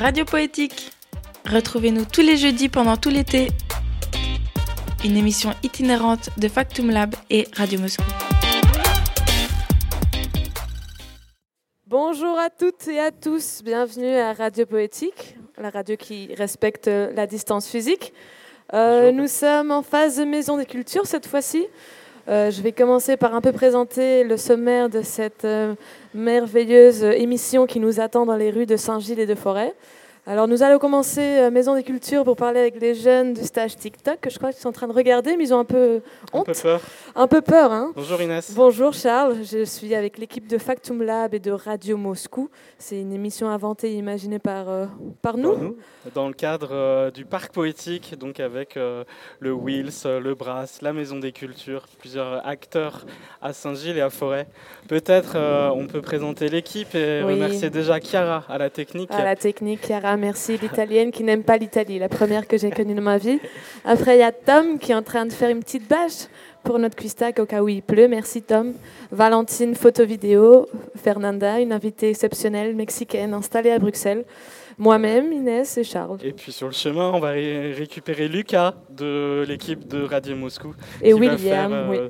Radio Poétique. Retrouvez-nous tous les jeudis pendant tout l'été. Une émission itinérante de Factum Lab et Radio Moscou. Bonjour à toutes et à tous, bienvenue à Radio Poétique, la radio qui respecte la distance physique. Euh, nous sommes en phase de Maison des Cultures cette fois-ci. Euh, je vais commencer par un peu présenter le sommaire de cette euh, merveilleuse émission qui nous attend dans les rues de Saint-Gilles et de Forêt. Alors nous allons commencer euh, Maison des Cultures pour parler avec les jeunes du stage TikTok que je crois qu'ils sont en train de regarder, mais ils ont un peu honte. Un peu peur. Un peu peur, hein Bonjour Inès. Bonjour Charles, je suis avec l'équipe de Factum Lab et de Radio Moscou. C'est une émission inventée et imaginée par, euh, par nous. Par nous, dans le cadre euh, du parc poétique, donc avec euh, le Wills, le Brass, la Maison des Cultures, plusieurs acteurs à Saint-Gilles et à Forêt. Peut-être on peut présenter l'équipe et Oui. remercier déjà Chiara à la technique. À la technique, Chiara, merci. L'italienne qui n'aime pas l'Italie, la première que j'ai connue de ma vie. Après, il y a Tom qui est en train de faire une petite bâche pour notre cuistac au cas où il pleut. Merci Tom. Valentine, photo-vidéo. Fernanda, une invitée exceptionnelle mexicaine installée à Bruxelles. Moi-même, Inès et Charles. Et puis sur le chemin, on va ré- récupérer Lucas de l'équipe de Radio Moscou. Et qui va William, faire, oui. euh,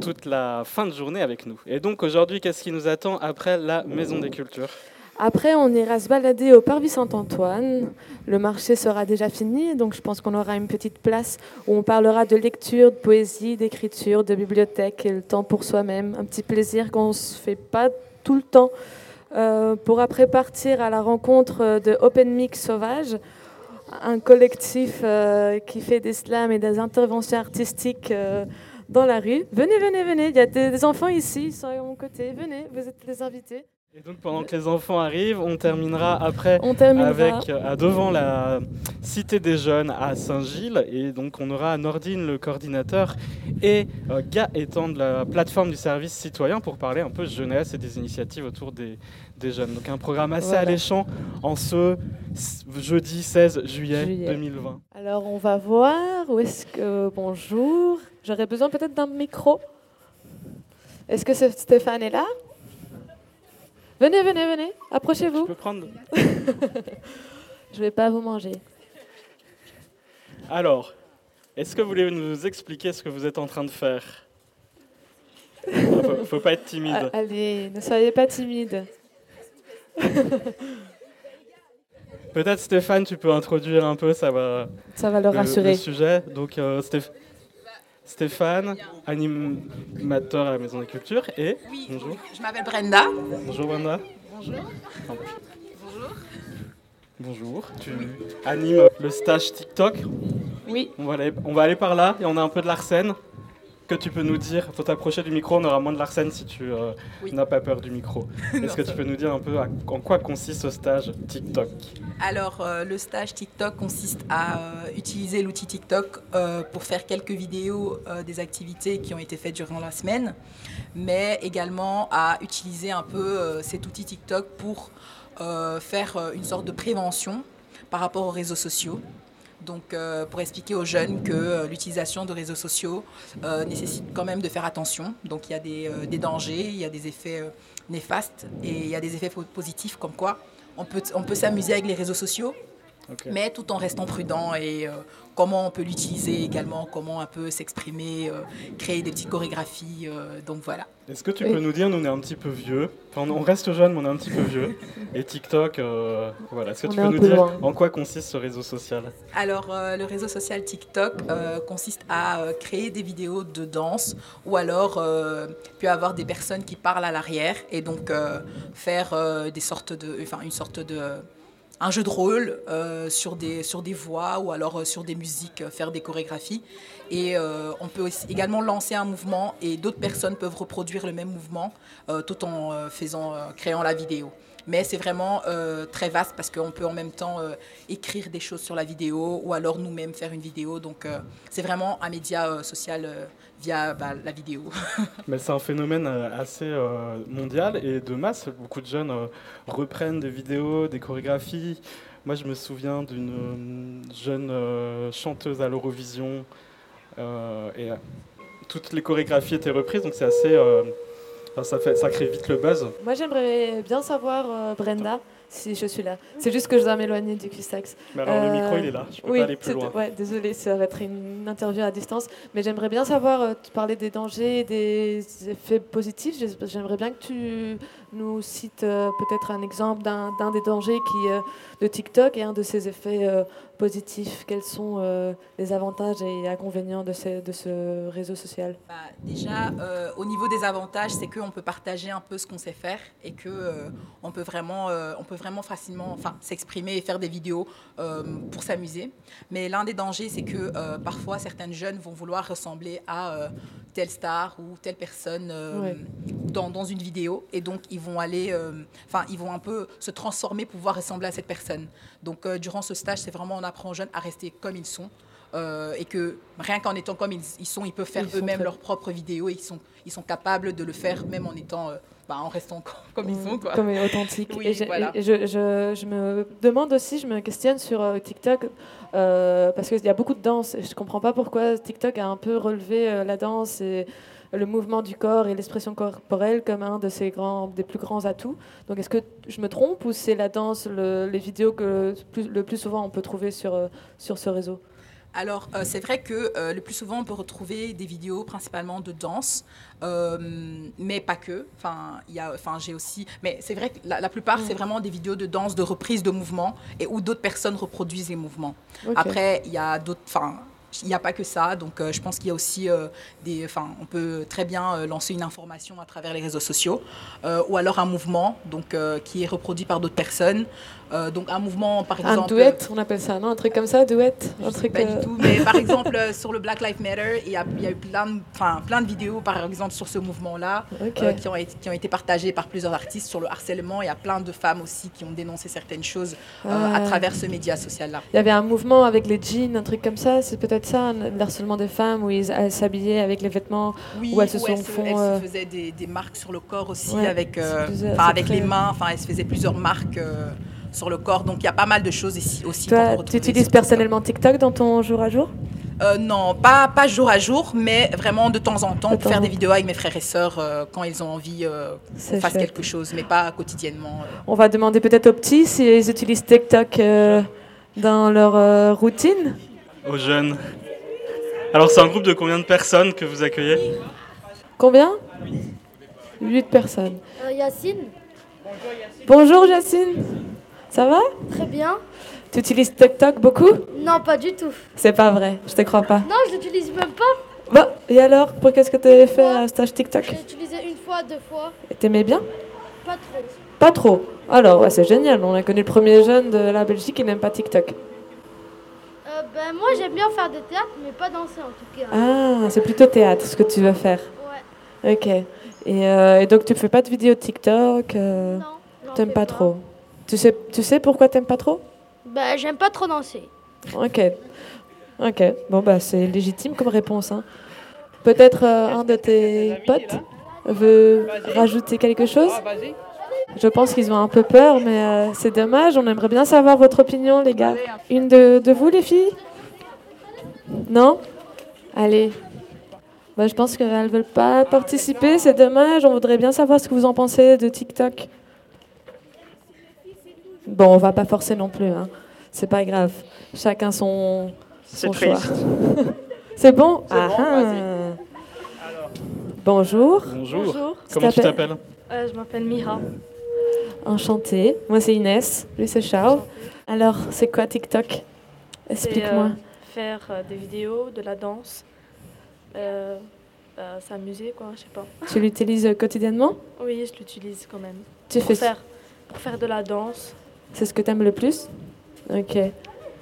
toute la fin de journée avec nous. Et donc aujourd'hui, qu'est-ce qui nous attend après la Maison des Cultures? Après, on ira se balader au Parvis Saint-Antoine. Le marché sera déjà fini, donc je pense qu'on aura une petite place où on parlera de lecture, de poésie, d'écriture, de bibliothèque et le temps pour soi-même. Un petit plaisir qu'on ne se fait pas tout le temps. Euh, pour après partir à la rencontre de Open Mix Sauvage, un collectif euh, qui fait des slams et des interventions artistiques euh, dans la rue. Venez, venez, venez. Il y a des enfants ici, ils sont à mon côté. Venez, vous êtes les invités. Et donc pendant que les enfants arrivent, on terminera après On terminera. avec euh, à devant la Cité des Jeunes à Saint-Gilles et donc on aura Nordine le coordinateur et euh, Gaëtan de la plateforme du service citoyen pour parler un peu jeunesse et des initiatives autour des, des jeunes. Donc un programme assez Voilà. alléchant en ce jeudi 16 juillet, Juillet. 2020. Alors, on va voir. Où est-ce que. Bonjour. J'aurais besoin peut-être d'un micro. Est-ce que Stéphane est là? Venez, venez, venez. Je Approchez-vous. peux prendre Je vais pas vous manger. Alors, est-ce que vous voulez nous expliquer ce que vous êtes en train de faire? Faut, faut pas être timide. Ah, allez, ne soyez pas timide. Peut-être Stéphane, tu peux introduire un peu, ça va. Ça va le rassurer. le sujet. Donc euh, Stéphane, animateur à la Maison des Cultures, et Oui, bonjour. je m'appelle Brenda. Bonjour Wanda. Bonjour. Bonjour. Bonjour. Tu animes le stage TikTok. Oui. On va, aller, on va aller par là et on a un peu de l'arsène. Que tu peux nous dire Faut t'approcher du micro, on aura moins de l'arsène si tu euh, Oui. n'as pas peur du micro. Est-ce que tu peux nous dire un peu à- en quoi consiste ce stage TikTok? Alors, euh, le stage TikTok consiste à euh, utiliser l'outil TikTok pour faire quelques vidéos des activités qui ont été faites durant la semaine, mais également à utiliser un peu cet outil TikTok pour faire une sorte de prévention par rapport aux réseaux sociaux. Donc, euh, pour expliquer aux jeunes que euh, l'utilisation de réseaux sociaux euh, nécessite quand même de faire attention. Donc, il y a des, dangers, il y a des effets néfastes et il y a des effets po- positifs comme quoi on peut, on peut s'amuser avec les réseaux sociaux, Mais tout en restant prudent et euh, comment on peut l'utiliser également, comment un peu s'exprimer, euh, créer des petites chorégraphies. euh, donc voilà. Est-ce que tu Oui. peux nous dire, nous on est un petit peu vieux, enfin on reste jeune mais on est un petit peu vieux, et TikTok, euh, voilà, est-ce que On tu est peux nous peu dire loin. en quoi consiste ce réseau social? Alors, euh, le réseau social TikTok euh, consiste à euh, créer des vidéos de danse ou alors euh, puis avoir des personnes qui parlent à l'arrière et donc euh, faire euh, des sortes de, enfin une sorte de un jeu de rôle euh, sur des sur des voix ou alors euh, sur des musiques, euh, faire des chorégraphies et on peut également lancer un mouvement et d'autres personnes peuvent reproduire le même mouvement tout en faisant créant la vidéo. Mais c'est vraiment très vaste parce qu'on peut en même temps écrire des choses sur la vidéo ou alors nous-mêmes faire une vidéo. Donc c'est vraiment un média social via bah, la vidéo. Mais c'est un phénomène euh, assez euh, mondial et de masse. Beaucoup de jeunes euh, reprennent des vidéos, des chorégraphies. Moi, je me souviens d'une jeune euh, chanteuse à l'Eurovision euh, et toutes les chorégraphies étaient reprises, donc c'est assez. euh, ça, fait, ça crée vite le buzz. Moi, j'aimerais bien savoir, euh, Brenda, Si, je suis là. C'est juste que je dois m'éloigner du Custax. Mais alors, le micro, il est là. Je peux oui, pas aller plus loin. Ouais, désolé, ça va être une interview à distance. Mais j'aimerais bien savoir, euh, tu parlais des dangers et des effets positifs. J'ai- J'aimerais bien que tu nous cites euh, peut-être un exemple d'un des dangers qui, euh, de TikTok et un de ses effets euh, positifs. Quels sont les avantages et inconvénients de, ce réseau social? Bah, déjà, au niveau des avantages, c'est qu'on peut partager un peu ce qu'on sait faire et euh, on peut vraiment, on peut vraiment facilement, enfin, s'exprimer et faire des vidéos pour s'amuser. Mais l'un des dangers, c'est que parfois certaines jeunes vont vouloir ressembler à telle star ou telle personne euh, Ouais. dans, dans une vidéo et donc ils vont aller, euh, enfin, ils vont un peu se transformer pour pouvoir ressembler à cette personne. Donc, euh, durant ce stage, c'est vraiment on apprend aux jeunes à rester comme ils sont. et que rien qu'en étant comme ils, ils sont, ils peuvent faire eux-mêmes leurs propres vidéos et ils sont, ils sont capables de le faire même en étant, bah, en restant co- comme ils sont. Quoi. Comme authentique. Oui, et voilà. et je, je- je me demande aussi, je me questionne sur TikTok, euh, parce qu'il y a beaucoup de danse. Je ne comprends pas pourquoi TikTok a un peu relevé euh, la danse et le mouvement du corps et l'expression corporelle comme un de ses grands, des plus grands atouts. Donc est-ce que je me trompe ou c'est la danse, le- les vidéos que plus- le plus souvent on peut trouver sur, euh, sur ce réseau? Alors, euh, c'est vrai que euh, le plus souvent, on peut retrouver des vidéos principalement de danse, euh, mais pas que. Enfin, il y a, enfin, j'ai aussi. Mais c'est vrai que la, la plupart, c'est vraiment des vidéos de danse, de reprise de mouvements, et où d'autres personnes reproduisent les mouvements. Après, il y a d'autres. Enfin, il n'y a pas que ça, donc euh, je pense qu'il y a aussi euh, des. Enfin, on peut très bien euh, lancer une information à travers les réseaux sociaux, ou alors un mouvement, donc qui est reproduit par d'autres personnes. Euh, donc un mouvement, par Un exemple. duet, on appelle ça, non Un truc comme ça, duet Un truc pas euh, du tout, mais par exemple euh, sur le Black Lives Matter, il y a, il y a eu plein de, plein de vidéos par exemple sur ce mouvement-là euh, qui, ont été, qui ont été partagées par plusieurs artistes sur le harcèlement. Il y a plein de femmes aussi qui ont dénoncé certaines choses euh, à Ah. travers ce média social-là. Il y avait un mouvement avec les jeans, un truc comme ça, c'est peut-être ça, un- le harcèlement des femmes, où ils elles s'habillaient avec les vêtements. Oui, Où elles se où sont font, elles se euh, faisaient des, des marques sur le corps aussi, Ouais, avec, euh, plusieurs- avec les mains. Enfin, elles se faisaient plusieurs marques euh, sur le corps. Donc il y a pas mal de choses ici aussi. tu utilises personnellement TikTok dans ton jour à jour? Euh, non, pas, pas jour à jour, mais vraiment de temps en temps De pour faire des vidéos avec mes frères et sœurs euh, quand ils ont envie euh, qu'on fasse chouette. quelque chose, mais pas quotidiennement. euh. On va demander peut-être aux petits s'ils utilisent TikTok euh, dans leur euh, routine. Aux jeunes. Alors, c'est un groupe de combien de personnes que vous accueillez? Combien? 8 personnes. Euh, Yacine, Bonjour Jacine, ça va? Très bien. Tu utilises TikTok beaucoup? Non, pas du tout. C'est pas vrai, je te crois pas. Non, je l'utilise même pas. Bon, et alors, pour qu'est-ce que tu as fait un stage TikTok? Je l'ai utilisé une fois, deux fois. Et T'aimais bien? Pas trop. Pas trop. Alors, ouais, c'est génial, on a connu le premier jeune de la Belgique qui n'aime pas TikTok. Euh, ben, moi, j'aime bien faire des théâtres, mais pas danser en tout cas. Ah, c'est plutôt théâtre ce que tu veux faire. Ouais. Ok. Et, euh, et donc tu fais pas de vidéos TikTok euh, Non. T'aimes pas trop tu sais, tu sais pourquoi t'aimes pas trop? Ben, j'aime pas trop danser. Ok. Ok. Bon, bah c'est légitime comme réponse. hein. Peut-être euh, un de tes potes veut rajouter quelque chose? Je pense qu'ils ont un peu peur, mais euh, c'est dommage. On aimerait bien savoir votre opinion, les gars. Une de, de vous, les filles? Non? Allez. Bah, je pense qu'elles ne veulent pas participer. C'est dommage. On voudrait bien savoir ce que vous en pensez de TikTok. Bon, on va pas forcer non plus. Hein. C'est pas grave. Chacun son, son choix. C'est bon? Ah, ah. Bonjour. Bonjour. Comment tu t'appelles? Euh, je m'appelle Mira. Enchantée. Moi, c'est Inès. Lui, c'est Charles. Alors, c'est quoi TikTok? Explique-moi. euh, faire euh, des vidéos, de la danse, euh, euh, s'amuser, quoi, je sais pas. Tu l'utilises quotidiennement? Oui, je l'utilise quand même. Tu Pour fais faire, pour faire de la danse. C'est ce que t'aimes le plus Ok.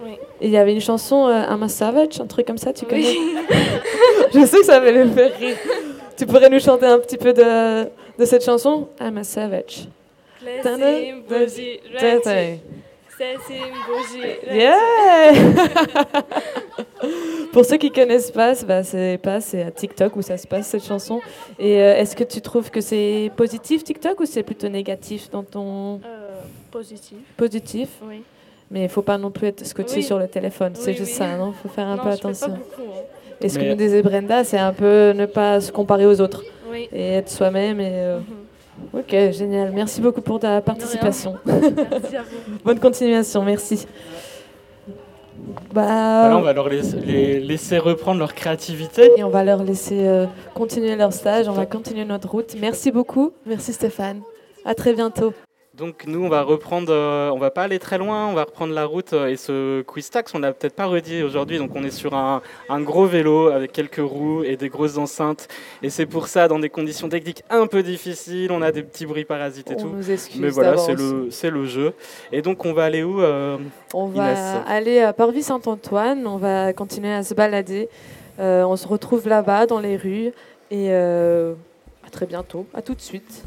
Oui. Il y avait une chanson euh, I'm a Savage, un truc comme ça, tu connais Oui. Je sais que ça va le faire rire. Tu pourrais nous chanter un petit peu de, de cette chanson I'm a Savage. Yeah Pour ceux qui connaissent pas, c'est- bah, c'est pas c'est à TikTok où ça se passe cette chanson. Et euh, est-ce que tu trouves que c'est positif TikTok ou c'est plutôt négatif dans ton Euh, positif, positif oui. Mais il faut pas non plus être scotché Oui. sur le téléphone, c'est Oui, juste oui. ça, non Faut faire un non, peu je fais pas attention. beaucoup. hein. Et ce que nous disait Brenda, c'est un peu ne pas se comparer aux autres Oui. et être soi-même et euh, Mhm. Ok, génial. Merci beaucoup pour ta participation. Merci à vous. Bonne continuation, merci. Bah, Voilà, on va leur laisser, les laisser reprendre leur créativité. Et on va leur laisser euh, continuer leur stage, on va continuer notre route. Merci beaucoup, merci Stéphane. À très bientôt. Donc nous, on va reprendre, euh, on va pas aller très loin, on va reprendre la route euh, et ce quiz tax, on l'a peut-être pas redit aujourd'hui, donc on est sur un, un gros vélo avec quelques roues et des grosses enceintes et c'est pour ça, dans des conditions techniques un peu difficiles, on a des petits bruits parasites et On tout. nous excuse Mais voilà, c'est le, c'est le jeu. Et donc on va aller où euh, On va aller à Parvis-Saint-Antoine, on va continuer à se balader. Euh, on se retrouve là-bas dans les rues et à très bientôt, à tout de suite.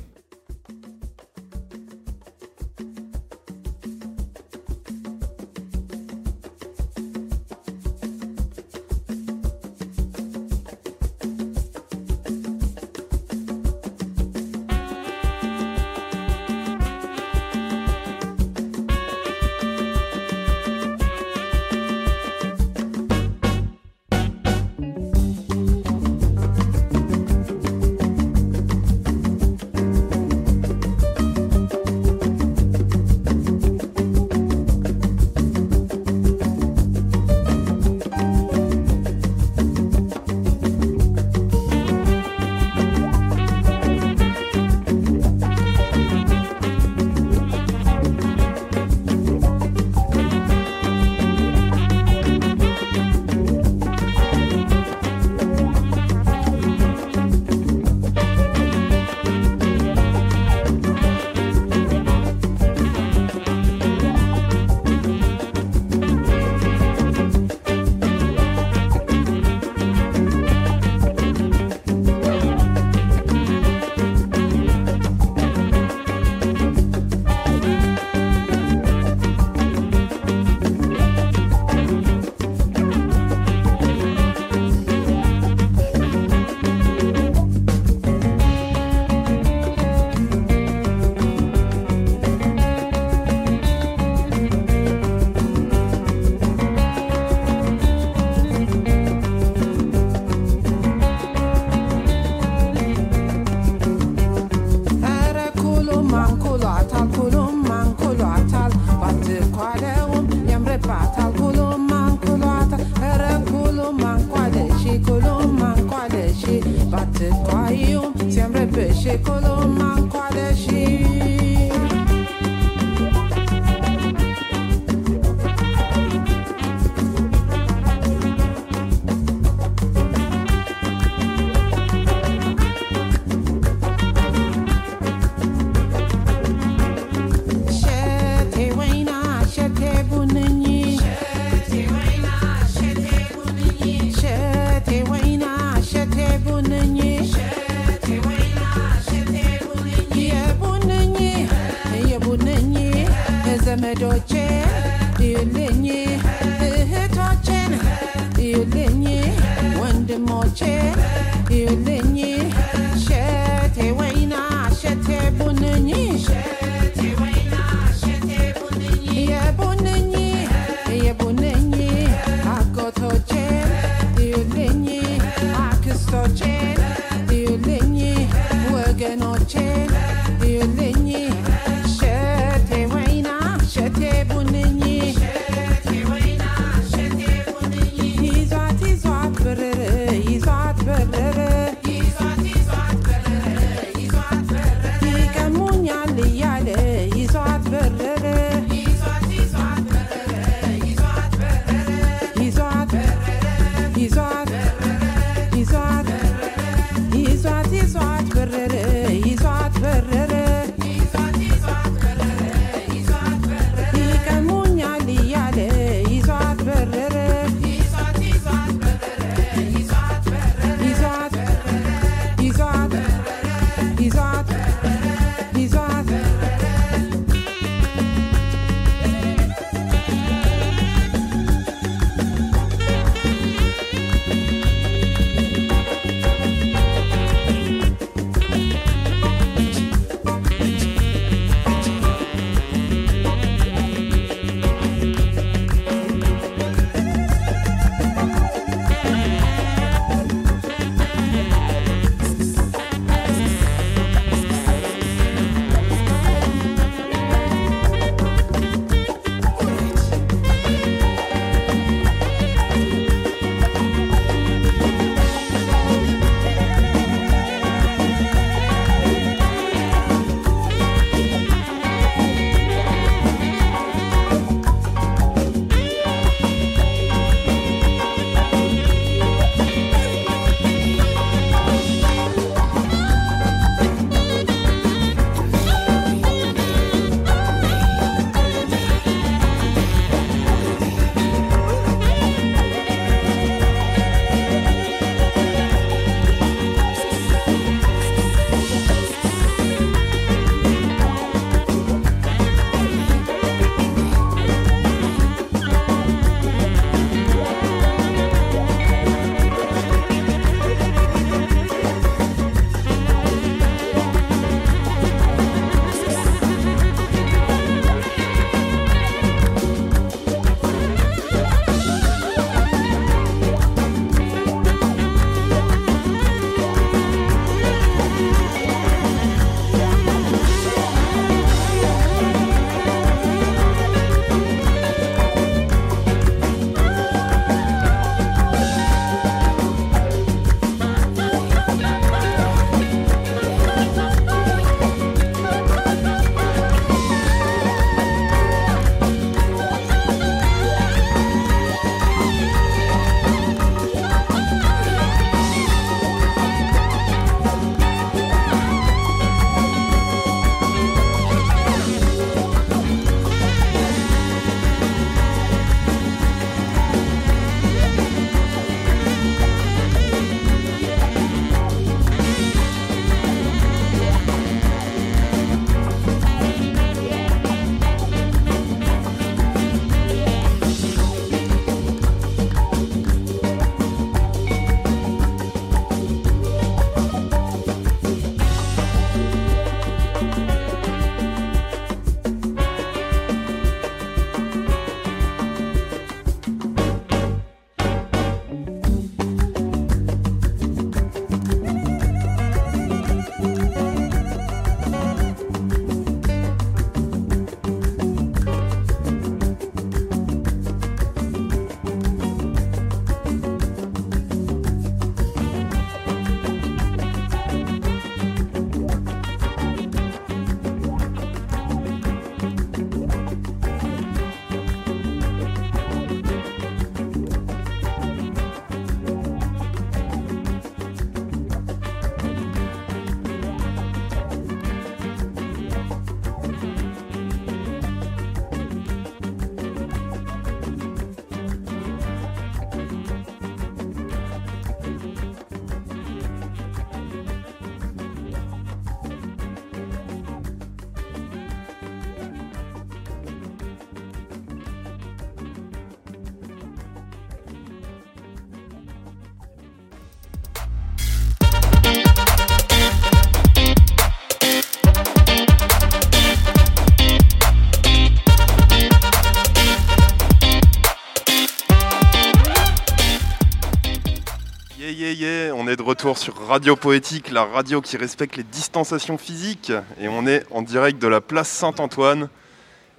Retour sur Radio Poétique, la radio qui respecte les distanciations physiques. Et on est en direct de la place Saint-Antoine.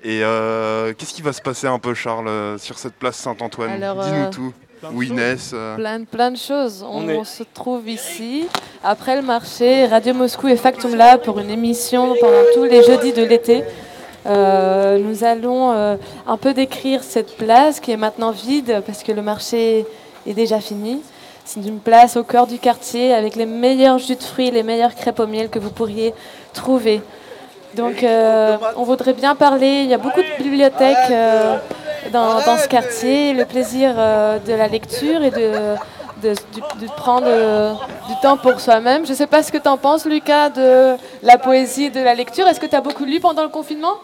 Et euh, qu'est-ce qui va se passer un peu, Charles, euh, sur cette place Saint-Antoine? Alors, Dis-nous euh, tout. Choses. Inès euh, Plein, plein de choses. On, On est- se trouve ici, après le marché, Radio Moscou et Factum Lab pour une émission pendant tous les jeudis de l'été. Euh, nous allons euh, un peu décrire cette place qui est maintenant vide parce que le marché est déjà fini. C'est une place au cœur du quartier avec les meilleurs jus de fruits, les meilleures crêpes au miel que vous pourriez trouver. Donc euh, on voudrait bien parler, il y a beaucoup de bibliothèques euh, dans, dans ce quartier, le plaisir euh, de la lecture et de, de, de- de prendre du temps pour soi-même. Je ne sais pas ce que tu en penses Lucas de la poésie et de la lecture. Est-ce que tu as beaucoup lu pendant le confinement?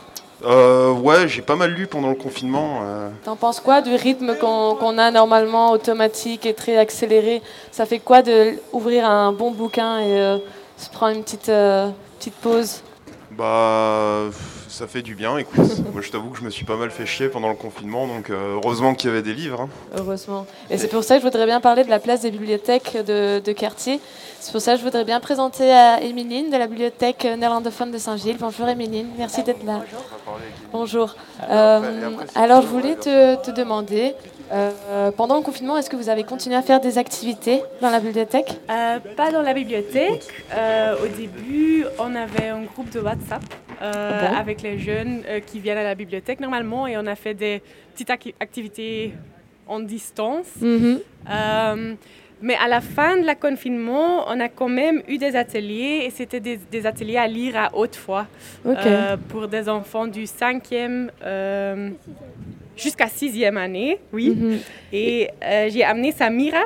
Euh, Ouais, j'ai pas mal lu pendant le confinement. euh. T'en penses quoi du rythme qu'on a normalement automatique et très accéléré? Ça fait quoi de ouvrir un bon bouquin et euh, se prendre une petite, euh, petite pause? Bah, ça fait du bien, écoute. Moi, je t'avoue que je me suis pas mal fait chier pendant le confinement, donc euh, heureusement qu'il y avait des livres. hein. Heureusement. Et c'est pour ça que je voudrais bien parler de la place des bibliothèques de, de quartier. C'est pour ça que je voudrais bien présenter à Émiline de la bibliothèque néerlandophone de Saint-Gilles. Bonjour Émiline, merci d'être là. Bonjour. Euh, alors je voulais te, te demander, euh, pendant le confinement, est-ce que vous avez continué à faire des activités dans la bibliothèque? Euh, pas dans la bibliothèque. Euh, au début, on avait un groupe de WhatsApp Ah bon? avec les jeunes qui viennent à la bibliothèque normalement et on a fait des petites acti- activités en distance. Mhm. Mais à la fin de la confinement, on a quand même eu des ateliers et c'était des, des ateliers à lire à haute voix pour des enfants du 5e euh, jusqu'à 6e année. Oui. Mhm. Et euh, j'ai amené Samira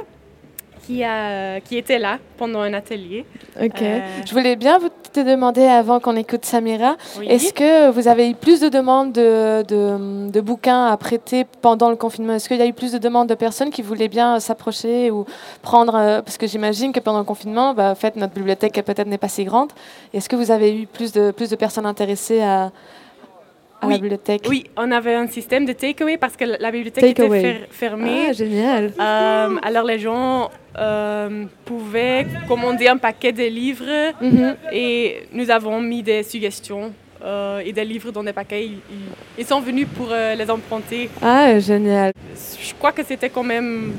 qui, a, qui était là pendant un atelier. Ok. Euh, Je voulais bien vous te demander avant qu'on écoute Samira, Oui. est-ce que vous avez eu plus de demandes de, de- de bouquins à prêter pendant le confinement? Est-ce qu'il y a eu plus de demandes de personnes qui voulaient bien euh, s'approcher ou prendre euh, Parce que j'imagine que pendant le confinement, bah, en fait, notre bibliothèque peut-être n'est pas si grande. Est-ce que vous avez eu plus de, plus de personnes intéressées à, à Oui. la bibliothèque Oui, on avait un système de takeaway parce que la bibliothèque était fer- fermée. Ah, génial. Euh, alors les gens euh, pouvaient commander un paquet de livres Mhm. et nous avons mis des suggestions euh, et des livres dans des paquets. Ils, ils- sont venus pour les emprunter. Ah, génial. Je crois que c'était quand même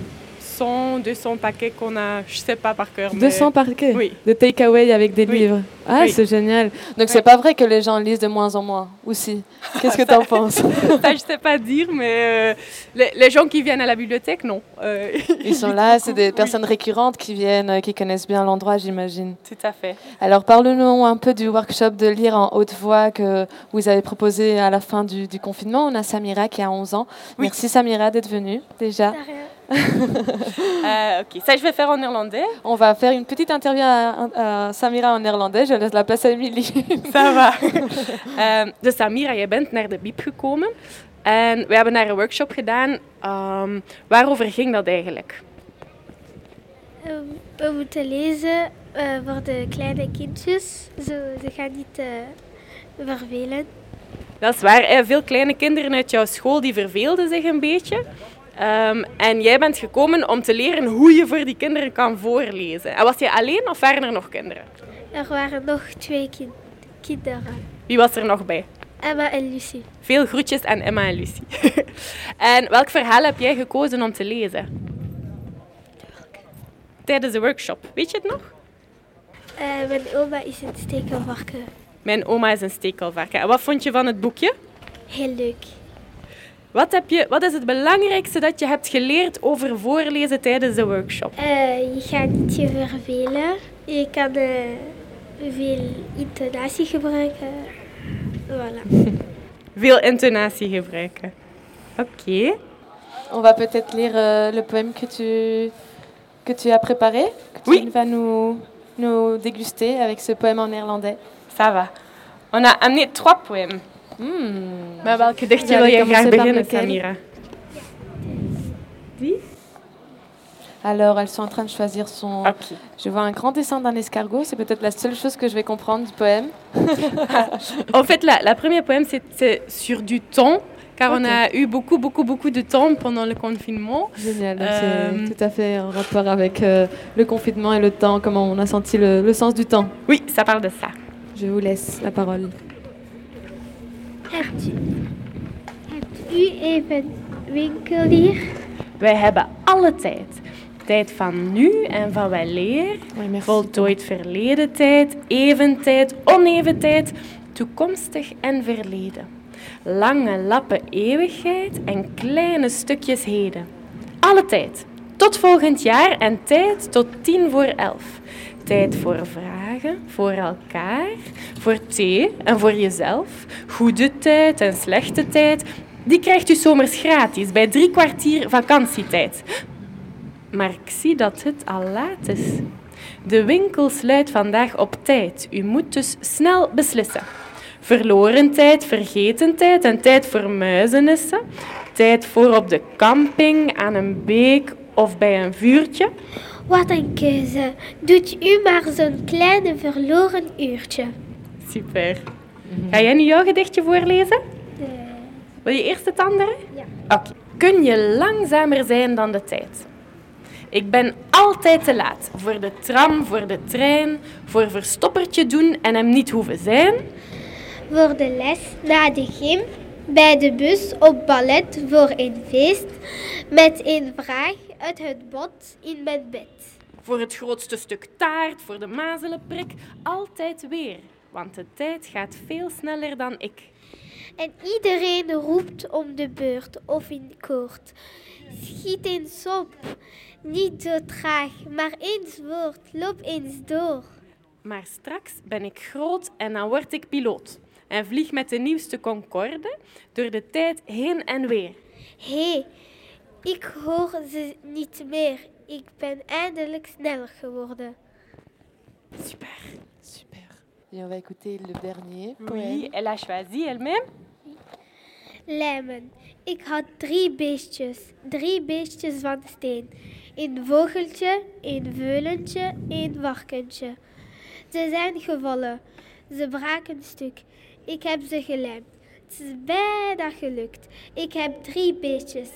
100, 200 paquets qu'on a, je sais pas par cœur. mais- 200 paquets Oui. de takeaway avec des Oui. livres. Ah, Oui. c'est génial. Donc, c'est pas vrai que les gens lisent de moins en moins, aussi. Qu'est-ce que tu en penses? Ça, je sais pas dire, mais euh, les, les gens qui viennent à la bibliothèque, non. Euh, Ils sont là, c'est des personnes récurrentes qui viennent, euh, qui connaissent bien l'endroit, j'imagine. Tout à fait. Alors, parle-nous un peu du workshop de lire en haute voix que vous avez proposé à la fin du, du confinement. On a Samira qui a 11 ans. Oui. Merci Samira d'être venue, déjà. Euh, ok, ça je vais faire en irlandais. On va faire une petite interview à, à Samira en néerlandais. Je laisse la place à Émilie. Ça va. Ehm, dus Samira, jij bent naar de BIEB gekomen. En we hebben daar een workshop gedaan. Ehm, waarover ging dat eigenlijk? Eh, We moeten lezen eh, voor de kleine kindjes. Zo, ze gaan niet eh, vervelen. Dat is waar. hè. Veel kleine kinderen uit jouw school die verveelden zich een beetje. Ehm, en jij bent gekomen om te leren hoe je voor die kinderen kan voorlezen. En was je alleen of waren er nog kinderen? Er waren nog twee kin- kinderen. Wie was er nog bij? Emma en Lucie. Veel groetjes aan Emma en Lucie. en welk verhaal heb jij gekozen om te lezen? Tijdens de workshop. Weet je het nog? Eh, mijn oma is een stekelvarken. Mijn oma is een stekelvarken. En wat vond je van het boekje? Heel leuk. Wat, heb je, wat is het belangrijkste dat je hebt geleerd over voorlezen tijdens de workshop? Eh, je gaat niet je vervelen. Je kan eh, veel intonatie gebruiken. Voilà. Veel intonatie gebruiken. Oké. On va peut-être lire euh, le poème que tu, que tu as préparé, que tu Oui. vas nous, nous déguster avec ce poème en néerlandais. Ça va. On a amené trois poèmes. Hmm. Met welke dichtje Vous wil allez je graag commencer par beginnen, Samira? Alors, elles sont en train de choisir son. Ok. Je vois un grand dessin d'un escargot, c'est peut-être la seule chose que je vais comprendre du poème. En fait, la, la première poème, c'est- c'est sur du temps. car on a eu beaucoup, beaucoup, beaucoup de temps pendant le confinement. Génial, donc Euh, c'est tout à fait en rapport avec euh, le confinement et le temps, comment on a senti le, le sens du temps. Oui, ça parle de ça. Je vous laisse la parole. Hebt u, hebt u even winkel hier? Wij hebben alle tijd. Tijd van nu en van weleer, voltooid verleden tijd, eventijd, oneven tijd, toekomstig en verleden. Lange lappen eeuwigheid en kleine stukjes heden. Alle tijd. Tot volgend jaar en tijd tot tien voor elf. Tijd voor vragen, voor elkaar, voor thee en voor jezelf. Goede tijd en slechte tijd, die krijgt u zomers gratis bij drie kwartier vakantietijd. Maar ik zie dat het al laat is. De winkel sluit vandaag op tijd. U moet dus snel beslissen. Verloren tijd, vergeten tijd en tijd voor muizenissen. Tijd voor op de camping, aan een beek of bij een vuurtje. Wat een keuze. Doet u maar zo'n kleine verloren uurtje. Super. Ga jij nu jouw gedichtje voorlezen? Eh, Wil je eerst het andere? Ja. Oké. Kun je langzamer zijn dan de tijd? Ik ben altijd te laat. Voor de tram, voor de trein, voor verstoppertje doen en hem niet hoeven zijn. Voor de les, na de gym, bij de bus, op ballet, voor een feest. Met een vraag uit het bot in mijn bed. Voor het grootste stuk taart, voor de mazelenprik. Altijd weer. Want de tijd gaat veel sneller dan ik. En iedereen roept om de beurt of in koord. Schiet eens op, niet zo traag, maar eens woord, loop eens door. Maar straks ben ik groot en dan word ik piloot. En vlieg met de nieuwste Concorde door de tijd heen en weer. Hé, hey, ik hoor ze niet meer. Ik ben eindelijk sneller geworden. Super. Super. Et on va écouter le dernier Oui, elle a choisi elle-même. Lijmen. Ik had drie beestjes, drie beestjes van steen. Een vogeltje, een veulentje, een varkentje. Ze zijn gevallen, ze braken stuk. Ik heb ze gelijmd. Het is bijna gelukt. Ik heb drie beestjes,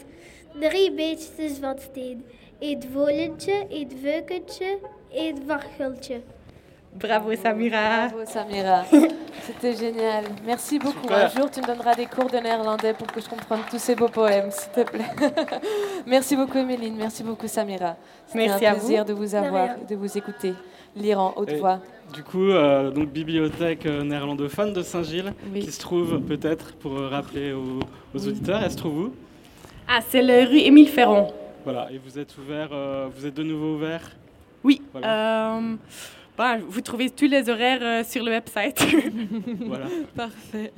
drie beestjes van steen. Een vogeltje, een veukentje, een varkeltje. Bravo Samira. Bravo Samira, c'était génial. Merci beaucoup. Super. Un jour, tu me donneras des cours de néerlandais pour que je comprenne tous ces beaux poèmes, s'il te plaît. merci beaucoup Emeline, merci beaucoup Samira. C'était Merci un à vous. plaisir de vous avoir, de vous écouter, lire en haute Et- voix. Du coup, euh, donc bibliothèque euh, néerlandophone de Saint-Gilles, Oui. qui se trouve peut-être, pour euh, rappeler aux, aux auditeurs, elle se trouve où? Ah, c'est la rue Émile Ferron. Voilà, et vous êtes ouvert, euh, vous êtes de nouveau ouvert? Oui. Voilà. euh, bah, vous trouvez tous les horaires euh, sur le website. Voilà. Parfait.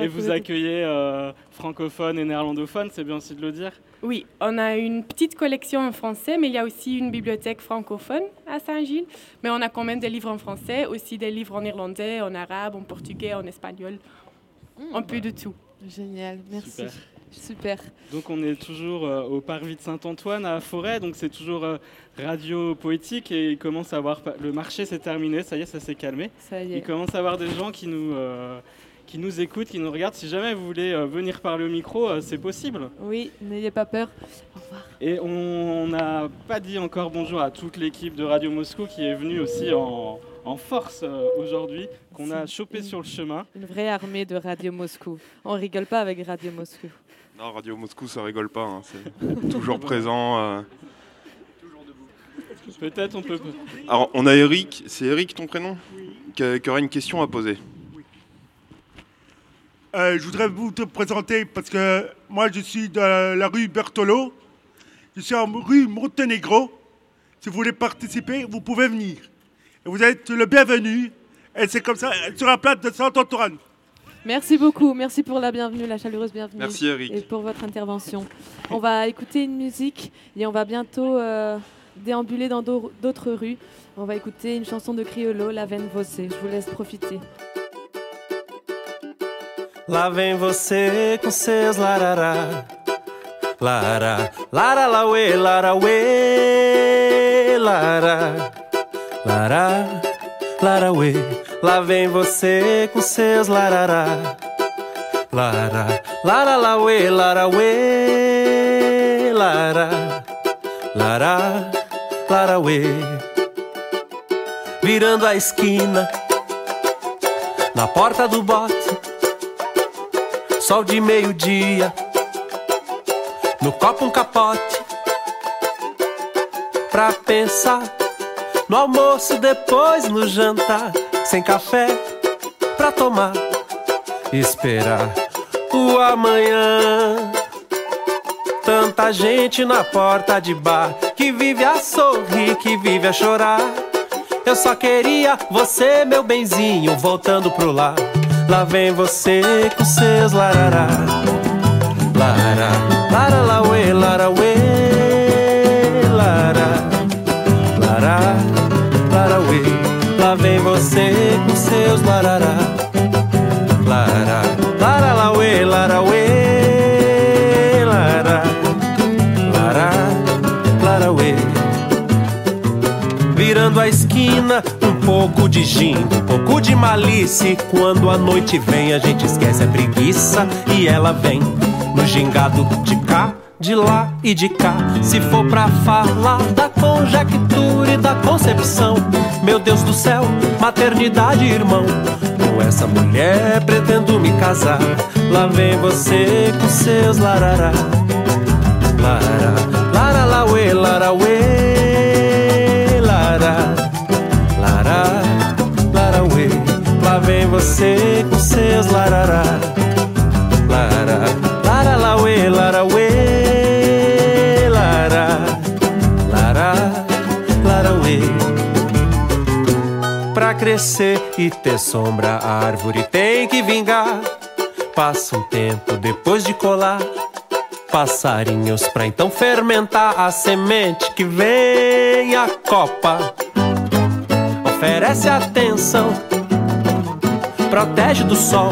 Et vous accueillez euh, francophones et néerlandophones, c'est bien aussi de le dire? Oui, on a une petite collection en français, mais il y a aussi une bibliothèque francophone à Saint-Gilles. Mais on a quand même des livres en français, aussi des livres en irlandais, en arabe, en portugais, en espagnol. Un peu de tout. tout. Génial, merci. Super. Super. Donc on est toujours euh, au parvis de Saint-Antoine à Forêt, donc c'est toujours euh, radio poétique et il commence à avoir le marché s'est terminé, ça y est, ça s'est calmé. Ça y Il est. commence à avoir des gens qui nous euh, qui nous écoutent, qui nous regardent. Si jamais vous voulez venir parler au micro, c'est possible. Oui, n'ayez pas peur. Au revoir. Et on n'a pas dit encore bonjour à toute l'équipe de Radio Moscou qui est venue aussi en, en force euh, aujourd'hui, qu'on a chopé sur le chemin. Une vraie armée de Radio Moscou. On rigole pas avec Radio Moscou. Non, Radio Moscou, ça rigole pas. hein, C'est toujours présent. euh. Peut-être on peut. Alors, on a Eric. C'est Eric ton prénom? Qui, qui aurait une question à poser? Euh, je voudrais vous te présenter parce que moi je suis de la rue Bertolo. Je suis en rue Montenegro. Si vous voulez participer, vous pouvez venir. Et vous êtes le bienvenu. Et c'est comme ça, sur la place de Saint-Antoine. Merci beaucoup. Merci pour la bienvenue, la chaleureuse bienvenue. Merci Eric. Et pour votre intervention. On va écouter une musique et on va bientôt euh, déambuler dans d'au- d'autres rues. On va écouter une chanson de Criollo, La Veine Vossée. Je vous laisse profiter. Lá vem você com seus larará. Lara, lara, lauê, lara, uê, lara. Lara, lara, uê. Lá vem você com seus larará. Lara, lara la we, lara lara, lara, lara we. Virando a esquina, na porta do bote, sol de meio-dia, no copo um capote, pra pensar no almoço, depois no jantar, sem café pra tomar, esperar o amanhã. Tanta gente na porta de bar que vive a sorrir, que vive a chorar. Eu só queria você, meu benzinho, voltando pro lar. Lá vem você com seus larará. Lara, um pouco de gin, um pouco de malícia. Quando a noite vem, a gente esquece a preguiça e ela vem no gingado de cá, de lá e de cá. Se for pra falar da conjectura e da concepção, meu Deus do céu, maternidade, irmão. Com essa mulher pretendo me casar. Lá vem você com seus larará. Lara, lara, la, você com seus larará. Lara, lara, la, uê, lara, uê, lara, lara, lara, uê. Pra crescer e ter sombra, a árvore tem que vingar. Passa um tempo depois de colar passarinhos pra então fermentar a semente que vem a copa. Oferece atenção, protege do sol.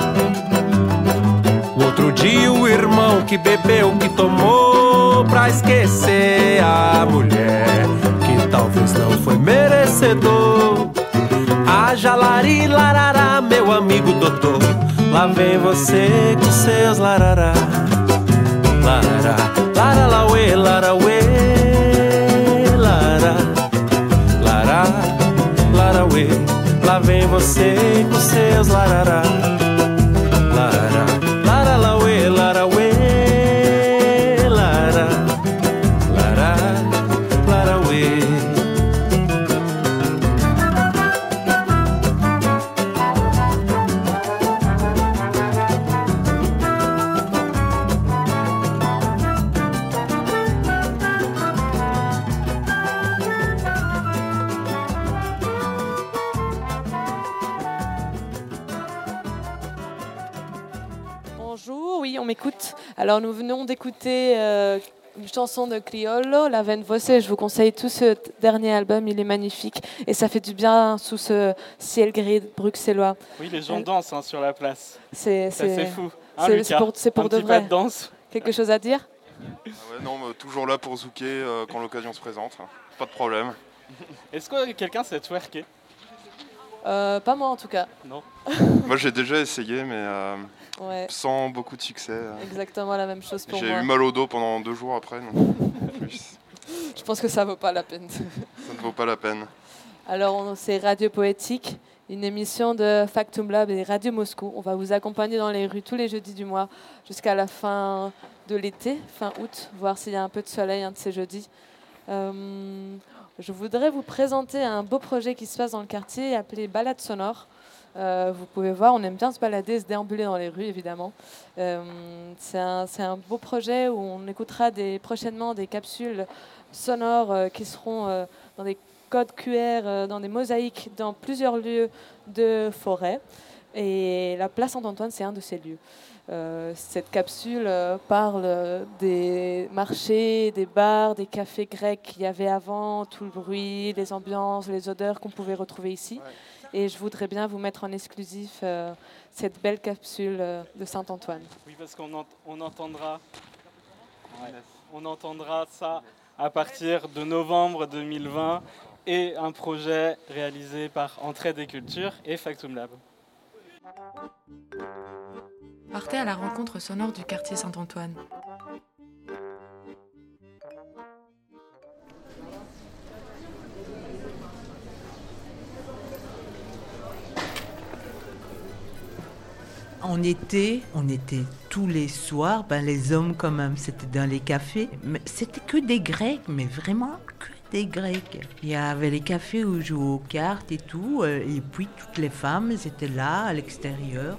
O outro dia o irmão que bebeu, que tomou pra esquecer a mulher que talvez não foi merecedor. Haja lari larará, meu amigo doutor. Lá vem você com seus larará. Lara, lara, la, Lá vem você com seus larará. Alors, nous venons d'écouter euh, une chanson de Criollo, La Veine Vossée. Je vous conseille tout ce dernier album, il est magnifique. Et ça fait du bien sous ce ciel gris bruxellois. Oui, les gens dansent hein, sur la place. C'est fou. Hein, c'est- pour, pour Un de petit pas vrai. de danse Quelque chose à dire? Ah ouais, non, mais toujours là pour zouker euh, quand l'occasion se présente. Pas de problème. Est-ce que quelqu'un sait twerker? Euh, Pas moi en tout cas. Non. Moi j'ai déjà essayé, mais euh, Ouais. sans beaucoup de succès. Exactement la même chose pour J'ai moi. eu mal au dos pendant deux jours après. donc, plus, Je pense que ça vaut pas la peine. ça ne vaut pas la peine. Alors, on- c'est Radio Poétique, une émission de Factum Lab et Radio Moscou. On va vous accompagner dans les rues tous les jeudis du mois jusqu'à la fin de l'été, fin août, voir s'il y a un peu de soleil un de ces jeudis. Euh, je voudrais vous présenter un beau projet qui se passe dans le quartier appelé Balade sonore. Euh, vous pouvez voir, on aime bien se balader, se déambuler dans les rues, évidemment. Euh, c'est un, beau projet où on écoutera prochainement des capsules sonores euh, qui seront dans des codes QR, dans des mosaïques, dans plusieurs lieux de forêt. Et la place Saint-Antoine, c'est un de ces lieux. Cette capsule parle des marchés, des bars, des cafés grecs qu'il y avait avant, tout le bruit, les ambiances, les odeurs qu'on pouvait retrouver ici. Et je voudrais bien vous mettre en exclusif euh, cette belle capsule euh, de Saint-Antoine. Oui, parce qu'on ent- on entendra, ouais, on entendra ça à partir de novembre 2020 et un projet réalisé par Entraide des Cultures et Factum Lab. Partez à la rencontre sonore du quartier Saint-Antoine. On était, tous les soirs, ben les hommes quand même, c'était dans les cafés. Mais c'était que des Grecs, mais vraiment que des Grecs. Il y avait les cafés où on aux cartes et tout, euh, et puis toutes les femmes, étaient là, à l'extérieur.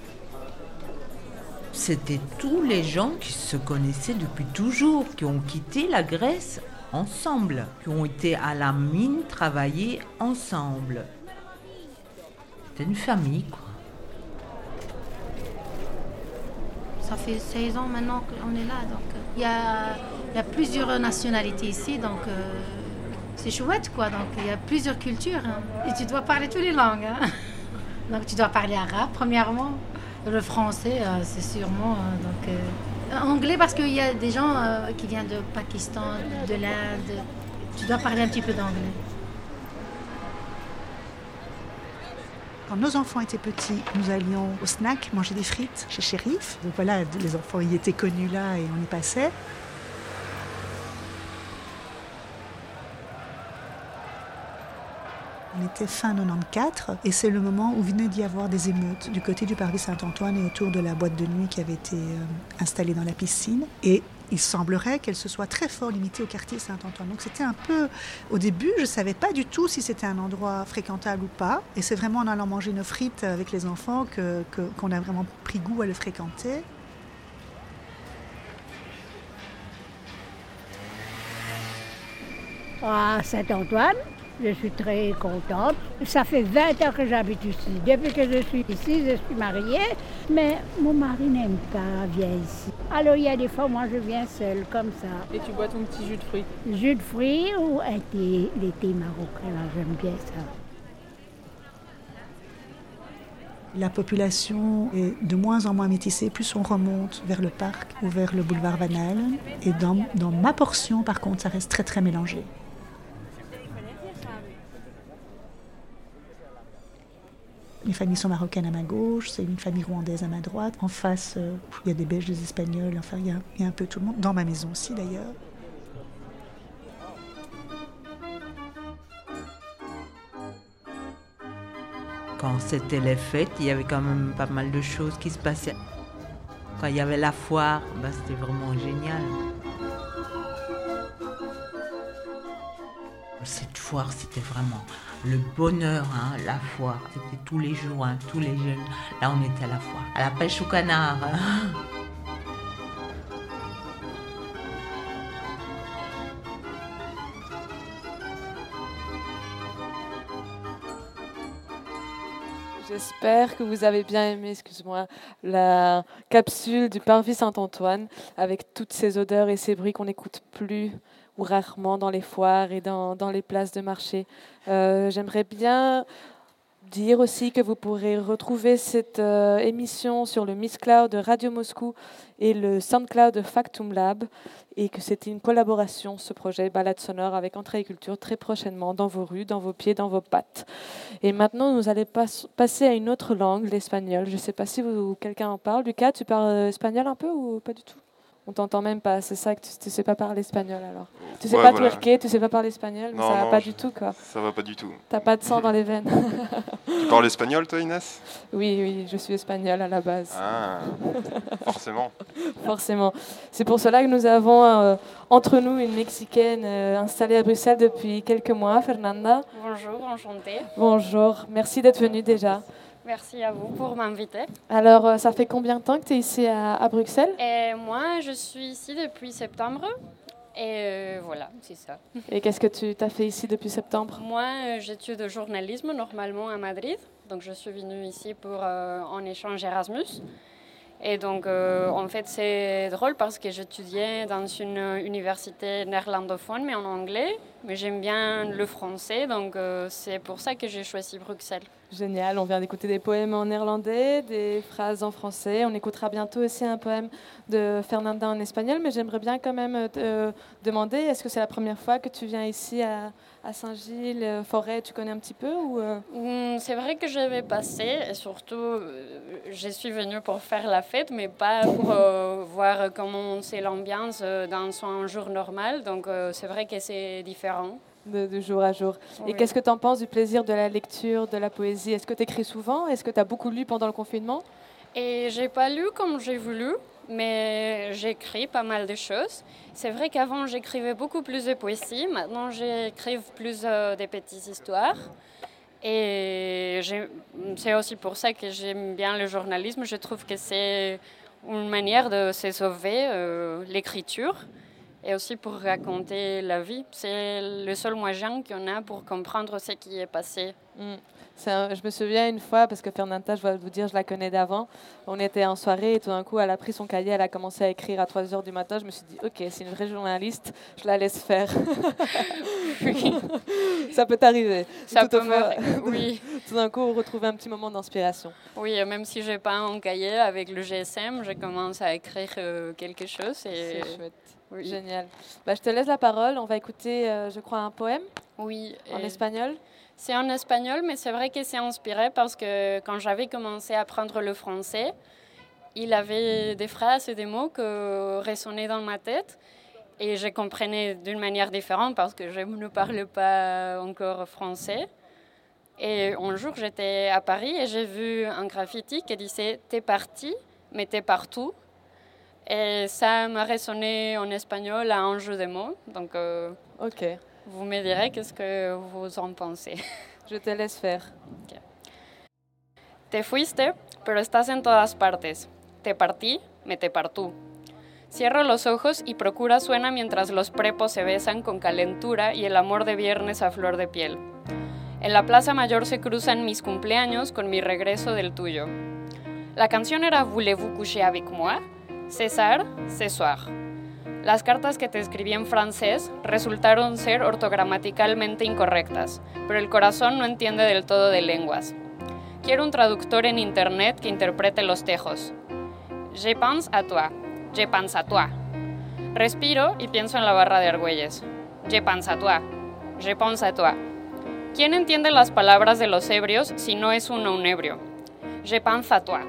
C'était tous les gens qui se connaissaient depuis toujours, qui ont quitté la Grèce ensemble, qui ont été à la mine travailler ensemble. C'était une famille, quoi. Ça fait 16 ans maintenant qu'on est là. Donc, euh, il y, a, plusieurs nationalités ici, donc euh, c'est chouette, quoi. Donc, il y a plusieurs cultures. hein. Et tu dois parler toutes les langues. hein. Donc, tu dois parler arabe, premièrement. Le français, euh, c'est sûrement. donc, anglais, parce qu'il y a des gens qui viennent de Pakistan, de l'Inde. Tu dois parler un petit peu d'anglais. Quand nos enfants étaient petits, nous allions au snack manger des frites chez Shérif. Donc voilà, les enfants y étaient connus là et on y passait. On était fin 94 et c'est le moment où venait d'y avoir des émeutes du côté du parvis Saint-Antoine et autour de la boîte de nuit qui avait été euh, installée dans la piscine. Et il semblerait qu'elle se soit très fort limitée au quartier Saint-Antoine. Donc c'était un peu... Au début, je ne savais pas du tout si c'était un endroit fréquentable ou pas. Et c'est vraiment en allant manger nos frites avec les enfants que- que- qu'on a vraiment pris goût à le fréquenter. à Saint-Antoine. Je suis très contente. Ça fait 20 ans que j'habite ici. Depuis que je suis ici, je suis mariée, mais mon mari n'aime pas venir ici. Alors il y a des fois, moi je viens seule comme ça. Et tu bois ton petit jus de fruits? Jus de fruits ou un thé, les thés marocains, là, j'aime bien ça. La population est de moins en moins métissée, plus on remonte vers le parc ou vers le boulevard Van Allen. Et dans, dans ma portion, par contre, ça reste très très mélangé. Les familles sont marocaines à ma gauche, c'est une famille rwandaise à ma droite. En face, euh, il y a des Belges, des Espagnols, enfin il y, a, y a un peu tout le monde. Dans ma maison aussi d'ailleurs. Quand c'était les fêtes, il y avait quand même pas mal de choses qui se passaient. Quand il y avait la foire, bah, c'était vraiment génial. Cette foire, c'était vraiment le bonheur, hein, la foire. C'était tous les jours, hein, tous les jeunes. Là, on était à la foire, à la pêche au canard. hein. J'espère que vous avez bien aimé, excuse-moi, la capsule du Parvis Saint-Antoine avec toutes ces odeurs et ces bruits qu'on n'écoute plus ou rarement dans les foires et dans, dans les places de marché. Euh, J'aimerais bien dire aussi que vous pourrez retrouver cette euh, émission sur le Miss Cloud de Radio Moscou et le SoundCloud de Factum Lab et que c'était une collaboration, ce projet Balade sonore avec Entrée et Culture très prochainement dans vos rues, dans vos pieds, dans vos pattes. Et maintenant, nous allons pas- passer à une autre langue, l'espagnol. Je ne sais pas si quelqu'un en parle. Lucas, tu parles euh, espagnol un peu ou pas du tout? On t'entend même pas, c'est ça que tu ne sais pas parler espagnol alors. Tu sais Ouais, pas voilà. twerker, tu sais pas parler espagnol, mais Non, ça va non, pas je- du tout quoi. Ça va pas du tout. T'as pas de sang dans les veines. Tu parles espagnol, toi, Inès? Oui, oui, je suis espagnole à la base. Ah, forcément. Forcément. C'est pour cela que nous avons euh, entre nous une Mexicaine euh, installée à Bruxelles depuis quelques mois, Fernanda. Bonjour, enchantée. Bonjour, merci d'être venue déjà. Merci à vous pour m'inviter. Alors, euh, ça fait combien de temps que tu es ici à, à Bruxelles? Et moi, je suis ici depuis septembre. Et euh, voilà, c'est ça. Et qu'est-ce que tu as fait ici depuis septembre? Moi, euh, j'étudie le journalisme normalement à Madrid. Donc, je suis venue ici pour euh, en échange Erasmus. Et donc, euh, en fait, c'est drôle parce que j'étudiais dans une université néerlandophone, mais en anglais. mais j'aime bien le français, donc euh, c'est pour ça que j'ai choisi Bruxelles. Génial, on vient d'écouter des poèmes en néerlandais, des phrases en français. On écoutera bientôt aussi un poème de Fernanda en espagnol, mais j'aimerais bien quand même euh, te demander, est-ce que c'est la première fois que tu viens ici à, Saint-Gilles, euh, Forêt, tu connais un petit peu euh, Hmm, C'est vrai que j'avais passé, et surtout, je suis venue pour faire la fête, mais pas pour voir comment c'est l'ambiance dans un jour normal. Donc c'est vrai que c'est différent. De, de jour à jour. Et qu'est-ce que tu en penses du plaisir de la lecture, de la poésie? Est-ce que tu écris souvent? Est-ce que tu as beaucoup lu pendant le confinement? Et j'ai pas lu comme j'ai voulu, mais j'écris pas mal de choses. C'est vrai qu'avant j'écrivais beaucoup plus de poésie, maintenant j'écris plus euh, des petites histoires. Et c'est aussi pour ça que j'aime bien le journalisme. Je trouve que c'est une manière de se sauver euh, l'écriture et aussi pour raconter la vie. C'est le seul moyen qu'on a pour comprendre ce qui est passé. Mm. Un- je me souviens une fois, parce que Fernanda, je vais vous dire, je la connais d'avant. On était en soirée et tout d'un coup, elle a pris son cahier, elle a commencé à écrire à 3 h du matin. Je me suis dit, ok, c'est une vraie journaliste, je la laisse faire. Ça peut t'arriver. Ça Tout peut oui. Tout d'un coup, retrouver un petit moment d'inspiration. Oui, même si j'ai pas un cahier avec le GSM, je commence à écrire euh, quelque chose. Et... C'est chouette. Oui. Génial. Bah, je te laisse la parole. On va écouter, euh, je crois, un poème Oui. en espagnol. C'est en espagnol, mais c'est vrai que c'est inspiré parce que quand j'avais commencé à apprendre le français, il avait des phrases et des mots qui résonnaient dans ma tête. Et je comprenais d'une manière différente parce que je ne parle pas encore français. Et un jour, j'étais à Paris et j'ai vu un graffiti qui disait T'es parti, mais t'es partout. Et ça m'a résonné en espagnol à un jeu de mots. Donc, euh, Ok. vous me direz qu'est-ce que vous en pensez. Je te laisse faire. Te fuiste, pero estás en todas partes. Te partí, me te partú. Cierro los ojos y procura suena mientras los prepos se besan con calentura y el amor de viernes a flor de piel. En la Plaza Mayor se cruzan mis cumpleaños con mi regreso del tuyo. La canción era Voulez-vous coucher avec moi? César, ce soir. Las cartas que te escribí en francés resultaron ser ortogramaticalmente incorrectas, pero el corazón no entiende del todo de lenguas. Quiero un traductor en internet que interprete los tejos. Je pense à toi. Je pense à toi. Respiro y pienso en la barra de Argüelles. Je pense à toi. Je pense à toi. ¿Quién entiende las palabras de los ebrios si no es uno un ebrio? Je pense à toi.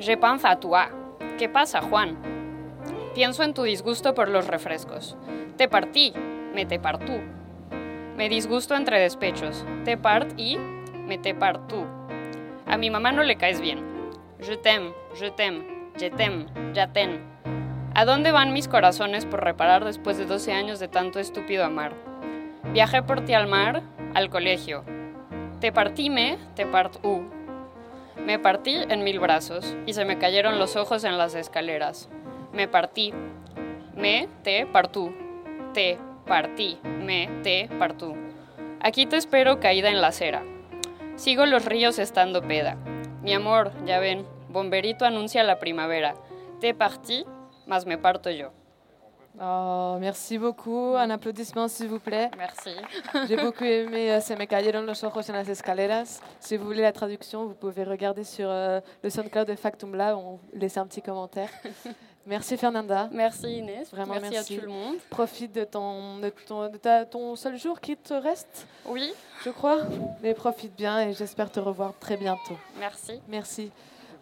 Je pense à toi. ¿Qué pasa, Juan? Pienso en tu disgusto por los refrescos. Te partí, me te partú. Me disgusto entre despechos. Te part y me te partú. A mi mamá no le caes bien. Je t'aime, je t'aime, je t'aime, ya ten. ¿A dónde van mis corazones por reparar después de 12 años de tanto estúpido amar? Viajé por ti al mar, al colegio. Te partíme, te partú. Me partí en mil brazos y se me cayeron los ojos en las escaleras. Me partí. Me, te, partú. Te, partí. Me, te, partú. Aquí te espero caída en la acera. Sigo los ríos estando peda. Mi amor, ya ven, Bomberito anuncia la primavera. Te partí, mas me parto yo. Oh, merci beaucoup. Un applaudissement, s'il vous plaît. Merci. J'ai beaucoup aimé euh, Se me cayeron los ojos en las escaleras. Si vous voulez la traduction, vous pouvez regarder sur euh, le SoundCloud de Factum Lab. On laisse un petit commentaire. Merci Fernanda. Merci Inès. Vraiment merci, merci. à tout le monde. Profite de ton, de ton, de ta- ton seul jour qui te reste. Oui. Je crois. Mais profite bien et j'espère te revoir très bientôt. Merci. Merci.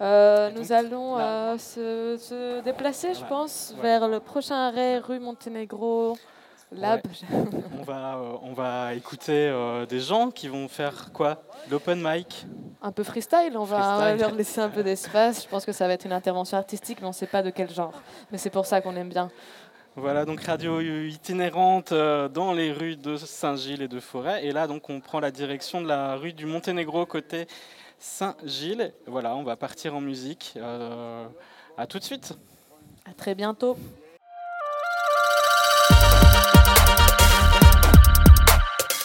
Euh, nous allons euh, se, se déplacer, je pense, Ouais. vers le prochain arrêt rue Monténégro Lab. on, va, euh, on va écouter des gens qui vont faire quoi? L'open mic? Un peu freestyle, on va, Freestyle. leur laisser un peu d'espace. Je pense que ça va être une intervention artistique, mais on ne sait pas de quel genre. Mais c'est pour ça qu'on aime bien. Voilà, donc radio itinérante dans les rues de Saint-Gilles et de Forêt. Et là, donc, on prend la direction de la rue du Monténégro côté Saint-Gilles. Voilà, on va partir en musique. Euh, à tout de suite. À très bientôt.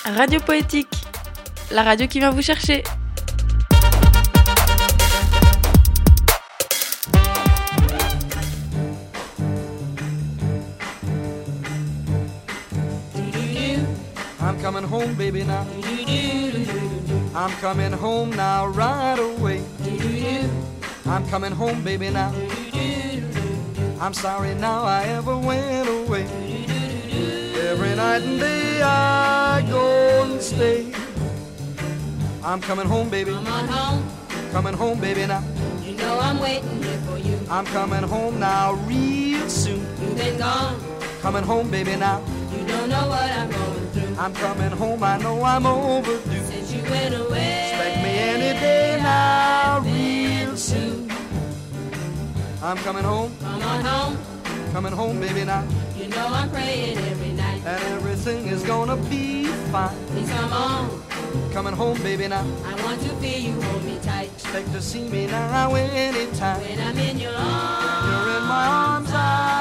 Radio Poétique, la radio qui vient vous chercher. I coming home, baby, now. I'm coming home now, right away. I'm coming home, baby, now. I'm sorry now I ever went away. Every night and day I go and stay. I'm coming home, baby. Come on home. Coming home, baby, now. You know I'm waiting here for you. I'm coming home now, real soon. You've been gone. Coming home, baby, now. You don't know what I'm going through. I'm coming home, I know I'm overdue. Went away. Expect me any day now, real soon. I'm coming home. Come on home. Coming home, baby, now. You know I'm praying every night. And everything is gonna be fine. Please come on. Coming home, baby, now. I want to feel you hold me tight. Expect to see me now anytime. When I'm in your arms. You're in my arms, I'll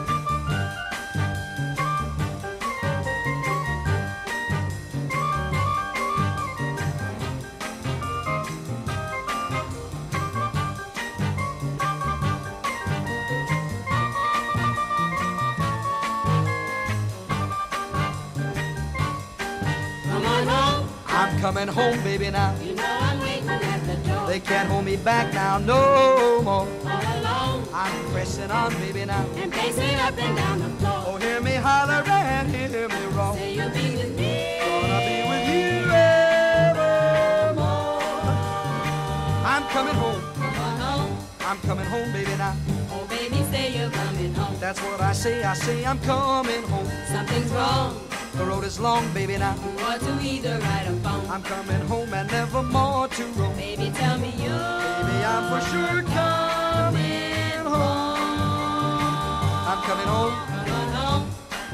Coming home, baby, now. You know I'm waiting at the door. They can't hold me back now, no more. All alone. I'm pressing on, baby, now. And pacing up and down the floor. Oh, hear me holler and hear me roar. Say you'll be with me. Gonna be with you evermore. I'm coming home. Come on home. I'm coming home, baby, now. Oh, baby, say you're coming home. That's what I say. I say I'm coming home. Something's wrong. The road is long, baby, now. Ought to either ride or phone. I'm coming home and never more to roam. Baby, tell me you. Baby, I'm for sure coming home. I'm coming home.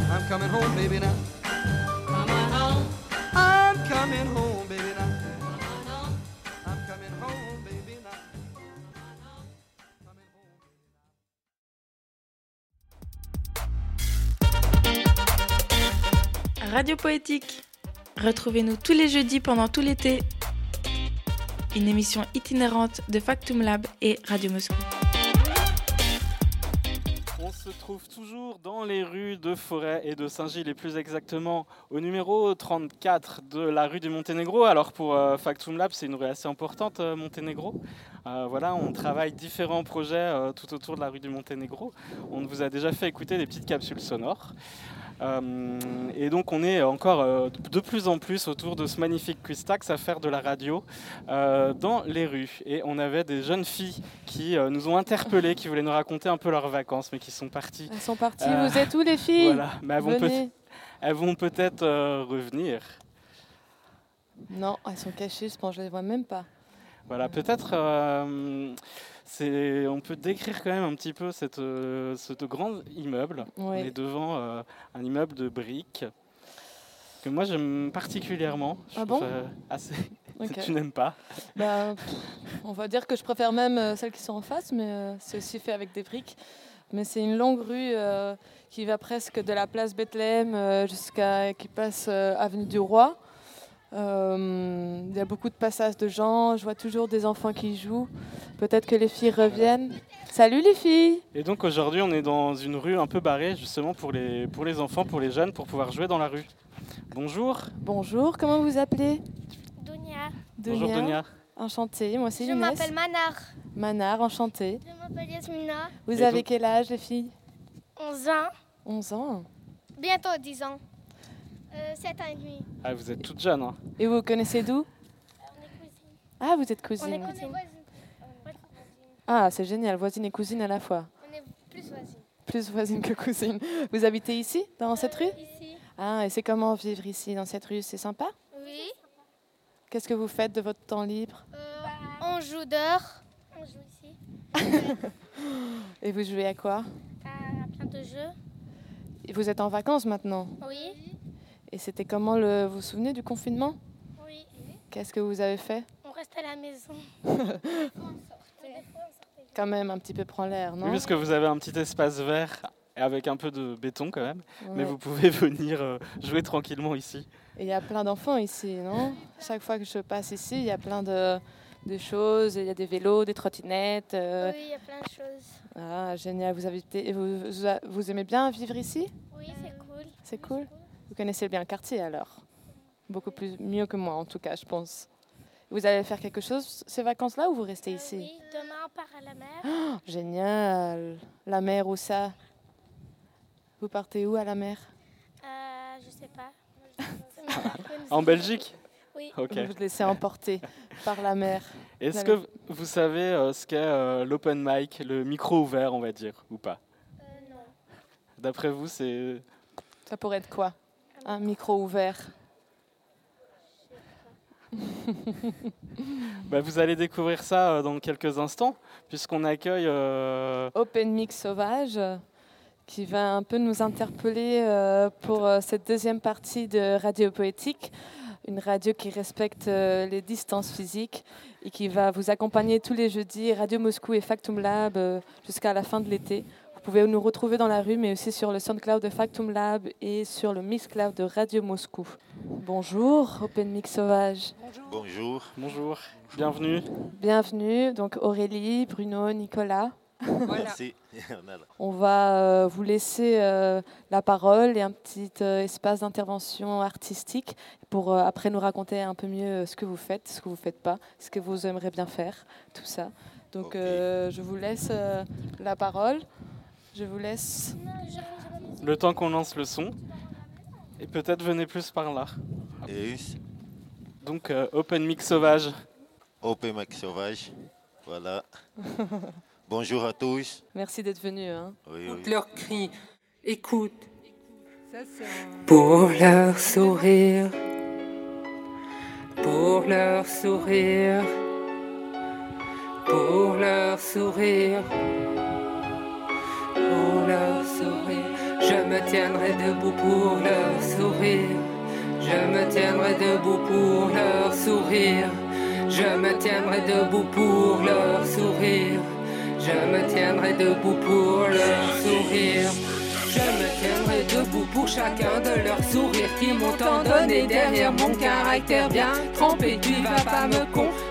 I'm coming home, baby, now. Radio Poétique. Retrouvez-nous tous les jeudis pendant tout l'été. Une émission itinérante de Factum Lab et Radio Moscou. On se trouve toujours dans les rues de Forêt et de Saint-Gilles, et plus exactement au numéro 34 de la rue du Monténégro. Alors pour euh, Factum Lab, c'est une rue assez importante, euh, Monténégro. Euh, voilà, on travaille différents projets tout autour de la rue du Monténégro. On vous a déjà fait écouter des petites capsules sonores. Euh, et donc on est encore euh, de plus en plus autour de ce magnifique Quistax à faire de la radio euh, dans les rues. Et on avait des jeunes filles qui nous ont interpellés, qui voulaient nous raconter un peu leurs vacances, mais qui sont parties. Elles sont parties. Vous êtes où, les filles? Voilà, mais elles vont, peut- Venez. elles vont peut-être revenir. Non, elles sont cachées, je pense, je les vois même pas. Voilà, peut-être euh, c'est, on peut décrire quand même un petit peu cette, euh, ce grand immeuble. On Oui. est devant euh, un immeuble de briques que moi j'aime particulièrement. Je Ah bon assez. Ok. Tu n'aimes pas? Bah, on va dire que je préfère même euh, celles qui sont en face, mais c'est aussi fait avec des briques. Mais c'est une longue rue qui va presque de la place Bethléem jusqu'à qui passe avenue du Roi. Euh, Il y a beaucoup de passages de gens. Je vois toujours des enfants qui jouent. Peut-être que les filles reviennent. Salut les filles. Et donc aujourd'hui on est dans une rue un peu barrée justement pour les, pour les enfants, pour les jeunes, pour pouvoir jouer dans la rue. Bonjour. Bonjour. Comment vous appelez? Dunia. Bonjour Dunia. Enchantée. Moi aussi. Je m'appelle Manar. Manar, enchantée. Je m'appelle Yasmina. Vous Et avez donc- quel âge les filles? 11 ans. 11 ans. Bientôt 10 ans. Euh, 7 ans et demi. Ah, vous êtes toute jeune. hein. Et vous vous connaissez d'où? Ah, vous êtes On est cousine. cousines. Ah, c'est génial, voisine et cousine à la fois. On est plus voisines. Plus voisine que cousine. Vous habitez ici, dans cette rue? Ici. Ah, et c'est comment vivre ici, dans cette rue? C'est sympa? Oui. Qu'est-ce que vous faites de votre temps libre? Euh, on joue dehors. On joue ici. Et vous jouez à quoi? À plein de jeux. Et Vous êtes en vacances maintenant? Oui. Et c'était comment le... Vous vous souvenez du confinement? Oui. Qu'est-ce que vous avez fait? On reste à la maison. Quand même, un petit peu prendre l'air, non? Oui, parce que vous avez un petit espace vert avec un peu de béton quand même, mais vous pouvez venir euh, jouer tranquillement ici. Et il y a plein d'enfants ici, non? Chaque fois que je passe ici, il y a plein de, de choses. Il y a des vélos, des trottinettes. euh, Oui, il y a plein de choses. Ah, génial. Vous, habitez, vous, vous, vous aimez bien vivre ici? Oui, c'est cool? C'est cool. Vous connaissez bien le quartier alors Beaucoup plus mieux que moi en tout cas, je pense. Vous allez faire quelque chose ces vacances-là ou vous restez ici? Euh, Oui, demain on part à la mer. Oh, Génial. La mer où ça? Vous partez où à la mer? Euh, je sais pas. En Belgique? Oui. Ok. Vous vous laissez emporter par la mer. Est-ce que vous savez euh, ce qu'est euh, l'open mic, le micro ouvert, on va dire, ou pas? Euh, D'après vous, c'est Ça pourrait être quoi? Un micro ouvert. Bah, vous allez découvrir ça euh, dans quelques instants, puisqu'on accueille. euh, Open Mix Sauvage qui va un peu nous interpeller euh, pour euh, cette deuxième partie de Radio Poétique, une radio qui respecte les distances physiques et qui va vous accompagner tous les jeudis, Radio Moscou et Factum Lab jusqu'à la fin de l'été. Vous pouvez nous retrouver dans la rue, mais aussi sur le SoundCloud de Factum Lab et sur le Mixcloud de Radio Moscou. Bonjour, Open Mix Sauvage. Bonjour. Bonjour. Bienvenue. Bienvenue, donc Aurélie, Bruno, Nicolas. Merci. Voilà. On va euh, vous laisser euh, la parole et un petit euh, espace d'intervention artistique pour après nous raconter un peu mieux ce que vous faites, ce que vous ne faites pas, ce que vous aimeriez bien faire, tout ça. Donc euh, je vous laisse euh, la parole. Je vous laisse. le temps qu'on lance le son, et peut-être venez plus par là. Et Donc, euh, open mix sauvage. Open Mic Sauvage. Voilà. Bonjour à tous. Merci d'être venu. hein. Oui, oui. Écoute leurs cris, écoute. Pour leur sourire, pour leur sourire, pour leur sourire, pour leur sourire. Je me tiendrai debout pour leur sourire. Je me tiendrai debout pour leur sourire. Je me tiendrai debout pour leur sourire. Je me tiendrai debout pour leur sourire. Je me tiendrai debout pour chacun de leurs sourires qui m'ont tant derrière mon caractère bien trempé. Tu vas pas me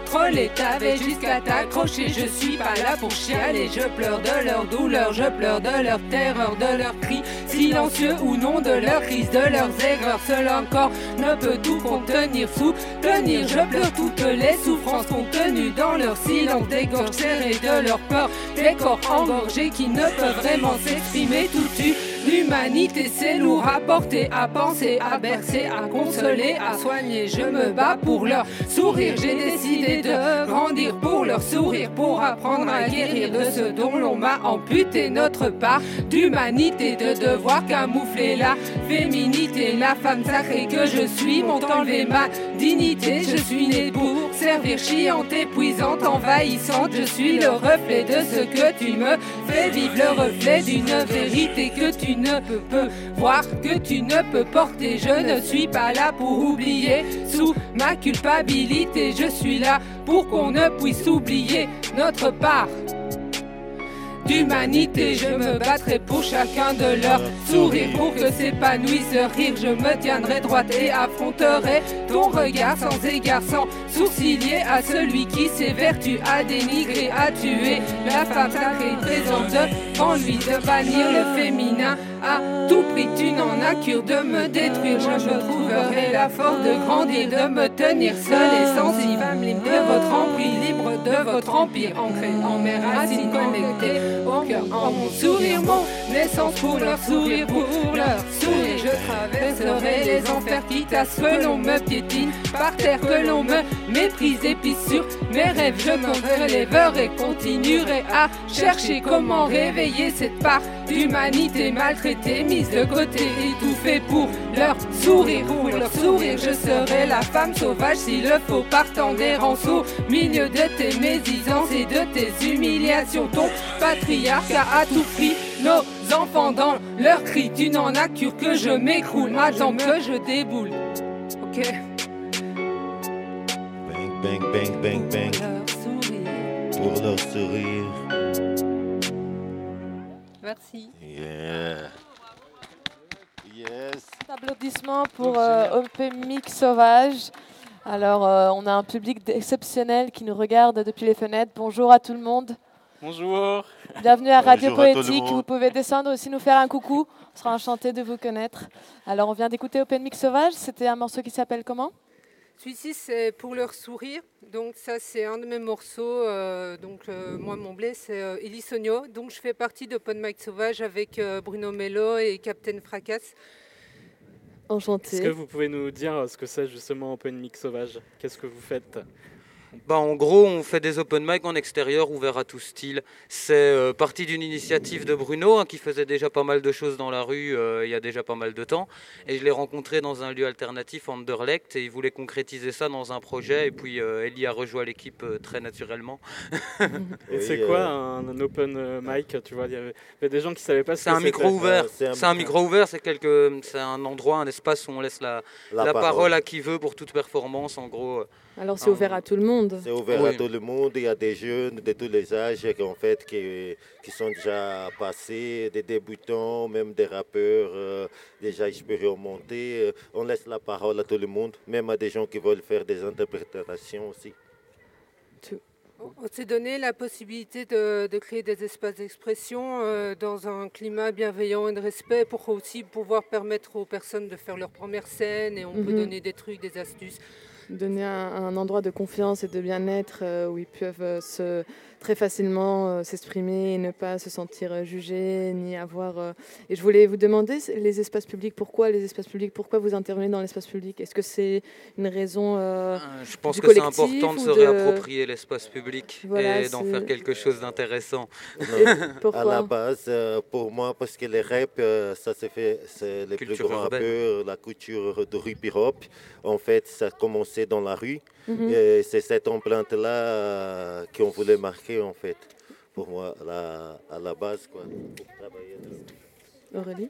contrôler, t'avais jusqu'à t'accrocher. Je suis pas là pour chialer, je pleure de leur douleur, je pleure de leur terreur, de leurs cris silencieux ou non, de leurs crises, de leurs aigreurs. Seul encore ne peut tout contenir, soutenir. Je pleure toutes les souffrances contenues dans leur silence, des gorges de leur peur, des corps engorgés qui ne peuvent vraiment s'exprimer tout tu. L'humanité, c'est lourd à à penser, à bercer, à consoler, à soigner. Je me bats pour leur sourire. J'ai décidé de grandir pour leur sourire, pour apprendre à guérir de ce dont l'on m'a amputé notre part d'humanité, de devoir camoufler la féminité, la femme sacrée que je suis, m'ont enlevé ma dignité. Je suis née pour servir chiante, épuisante, envahissante. Je suis le reflet de ce que tu me fais vivre, le reflet d'une vérité que tu ne peux voir, que tu ne peux porter. Je ne suis pas là pour oublier sous ma culpabilité. Je suis là pour qu'on ne puisse oublier notre part d'humanité. Je me battrai pour chacun de leurs sourires pour que s'épanouisse ce rire. Je me tiendrai droite et affronterai ton regard sans égard, sans sourciller à celui qui s'évertue à dénigrer, à tuer la femme sacrée présente devant lui, de bannir le féminin. À tout prix, tu n'en as cure de me détruire. Je trouverai la force de grandir, de me tenir seul et sensible. De votre empire, libre de votre empire, ancré en mes racines connectées au cœur, en mon sourire, mon naissance pour leur sourire, pour leur sourire. Je traverserai les enfers, quitte à que l'on me piétine. Par terre, que l'on me méprise. Et puis sur mes rêves, je me relèverai, continuerai à chercher comment réveiller cette part d'humanité maltraitée, mise de côté, étouffée pour leur sourire, pour leur sourire. Je serai la femme sauvage s'il le faut, partant des rançons, milieu de tes mésisances et de tes humiliations. Ton patriarcat a tout pris, nos enfants dans leurs cris. Tu n'en as cure que je m'écroule, attends que je déboule. Ok. Bang, bang, bang, bang, bang. Leur sourire. pour leur sourire. Merci. Yeah. Yes. Applaudissements pour euh, OP Mix Sauvage. Alors, euh, on a un public exceptionnel qui nous regarde depuis les fenêtres. Bonjour à tout le monde. Bonjour. Bienvenue à Radio Bonjour Poétique. Vous pouvez descendre aussi nous faire un coucou. On sera enchanté de vous connaître. Alors, on vient d'écouter Open Mix Sauvage. C'était un morceau qui s'appelle comment? Celui-ci, c'est pour leur sourire. Donc, ça, c'est un de mes morceaux. euh, donc, euh, moi, mon blé, c'est euh. Donc, je fais partie d'Open Mic Sauvage avec euh, Bruno Mello et Captain Fracas. Enchanté. Est-ce que vous pouvez nous dire ce que c'est justement Open Mix Sauvage? Qu'est-ce que vous faites? Bah, en gros, on fait des open mic en extérieur, ouverts à tout style. C'est euh, parti d'une initiative de Bruno, hein, qui faisait déjà pas mal de choses dans la rue euh, il y a déjà pas mal de temps. Et je l'ai rencontré dans un lieu alternatif, Anderlecht, et il voulait concrétiser ça dans un projet. Et puis euh, Ellie a rejoint l'équipe euh, très naturellement. Et c'est quoi un, un open mic Tu vois, il y avait des gens qui savaient pas ce C'est que un c'était. micro ouvert. C'est un micro ouvert, c'est quelque, c'est un endroit, un espace où on laisse la, La la, parole. parole. à qui veut pour toute performance, en gros. Alors, c'est ouvert à tout le monde. C'est ouvert à tout le monde. Il y a des jeunes de tous les âges en fait, qui, qui sont déjà passés, des débutants, même des rappeurs euh, déjà expérimentés. Euh, On laisse la parole à tout le monde, même à des gens qui veulent faire des interprétations aussi. On s'est donné la possibilité de, de créer des espaces d'expression euh, dans un climat bienveillant et de respect pour aussi pouvoir permettre aux personnes de faire leur première scène et on peut Mhm. donner des trucs, des astuces. Donner un, endroit de confiance et de bien-être euh, où ils peuvent euh, se, très facilement euh, s'exprimer et ne pas se sentir euh, jugés ni avoir. euh, Et je voulais vous demander les espaces publics. Pourquoi les espaces publics Pourquoi vous intervenez dans l'espace public? Est-ce que c'est une raison euh, Je pense du que c'est important de se réapproprier l'espace public Voilà, et d'en faire quelque chose d'intéressant. à la base, euh, pour moi, parce que les rap, euh, ça se fait, c'est les plus Culture grands urbaine. rappeurs, la culture de rue hip-hop. En fait, ça a commencé dans la rue. Mhm. Et c'est cette empreinte-là euh, qu'on voulait marquer, en fait, pour moi, à la, à la base. Quoi, pour travailler là. Aurélie?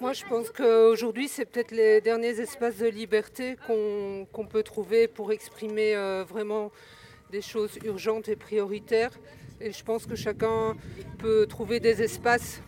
Moi, je pense qu'aujourd'hui, c'est peut-être les derniers espaces de liberté qu'on qu'on peut trouver pour exprimer euh, vraiment des choses urgentes et prioritaires. Et je pense que chacun peut trouver des espaces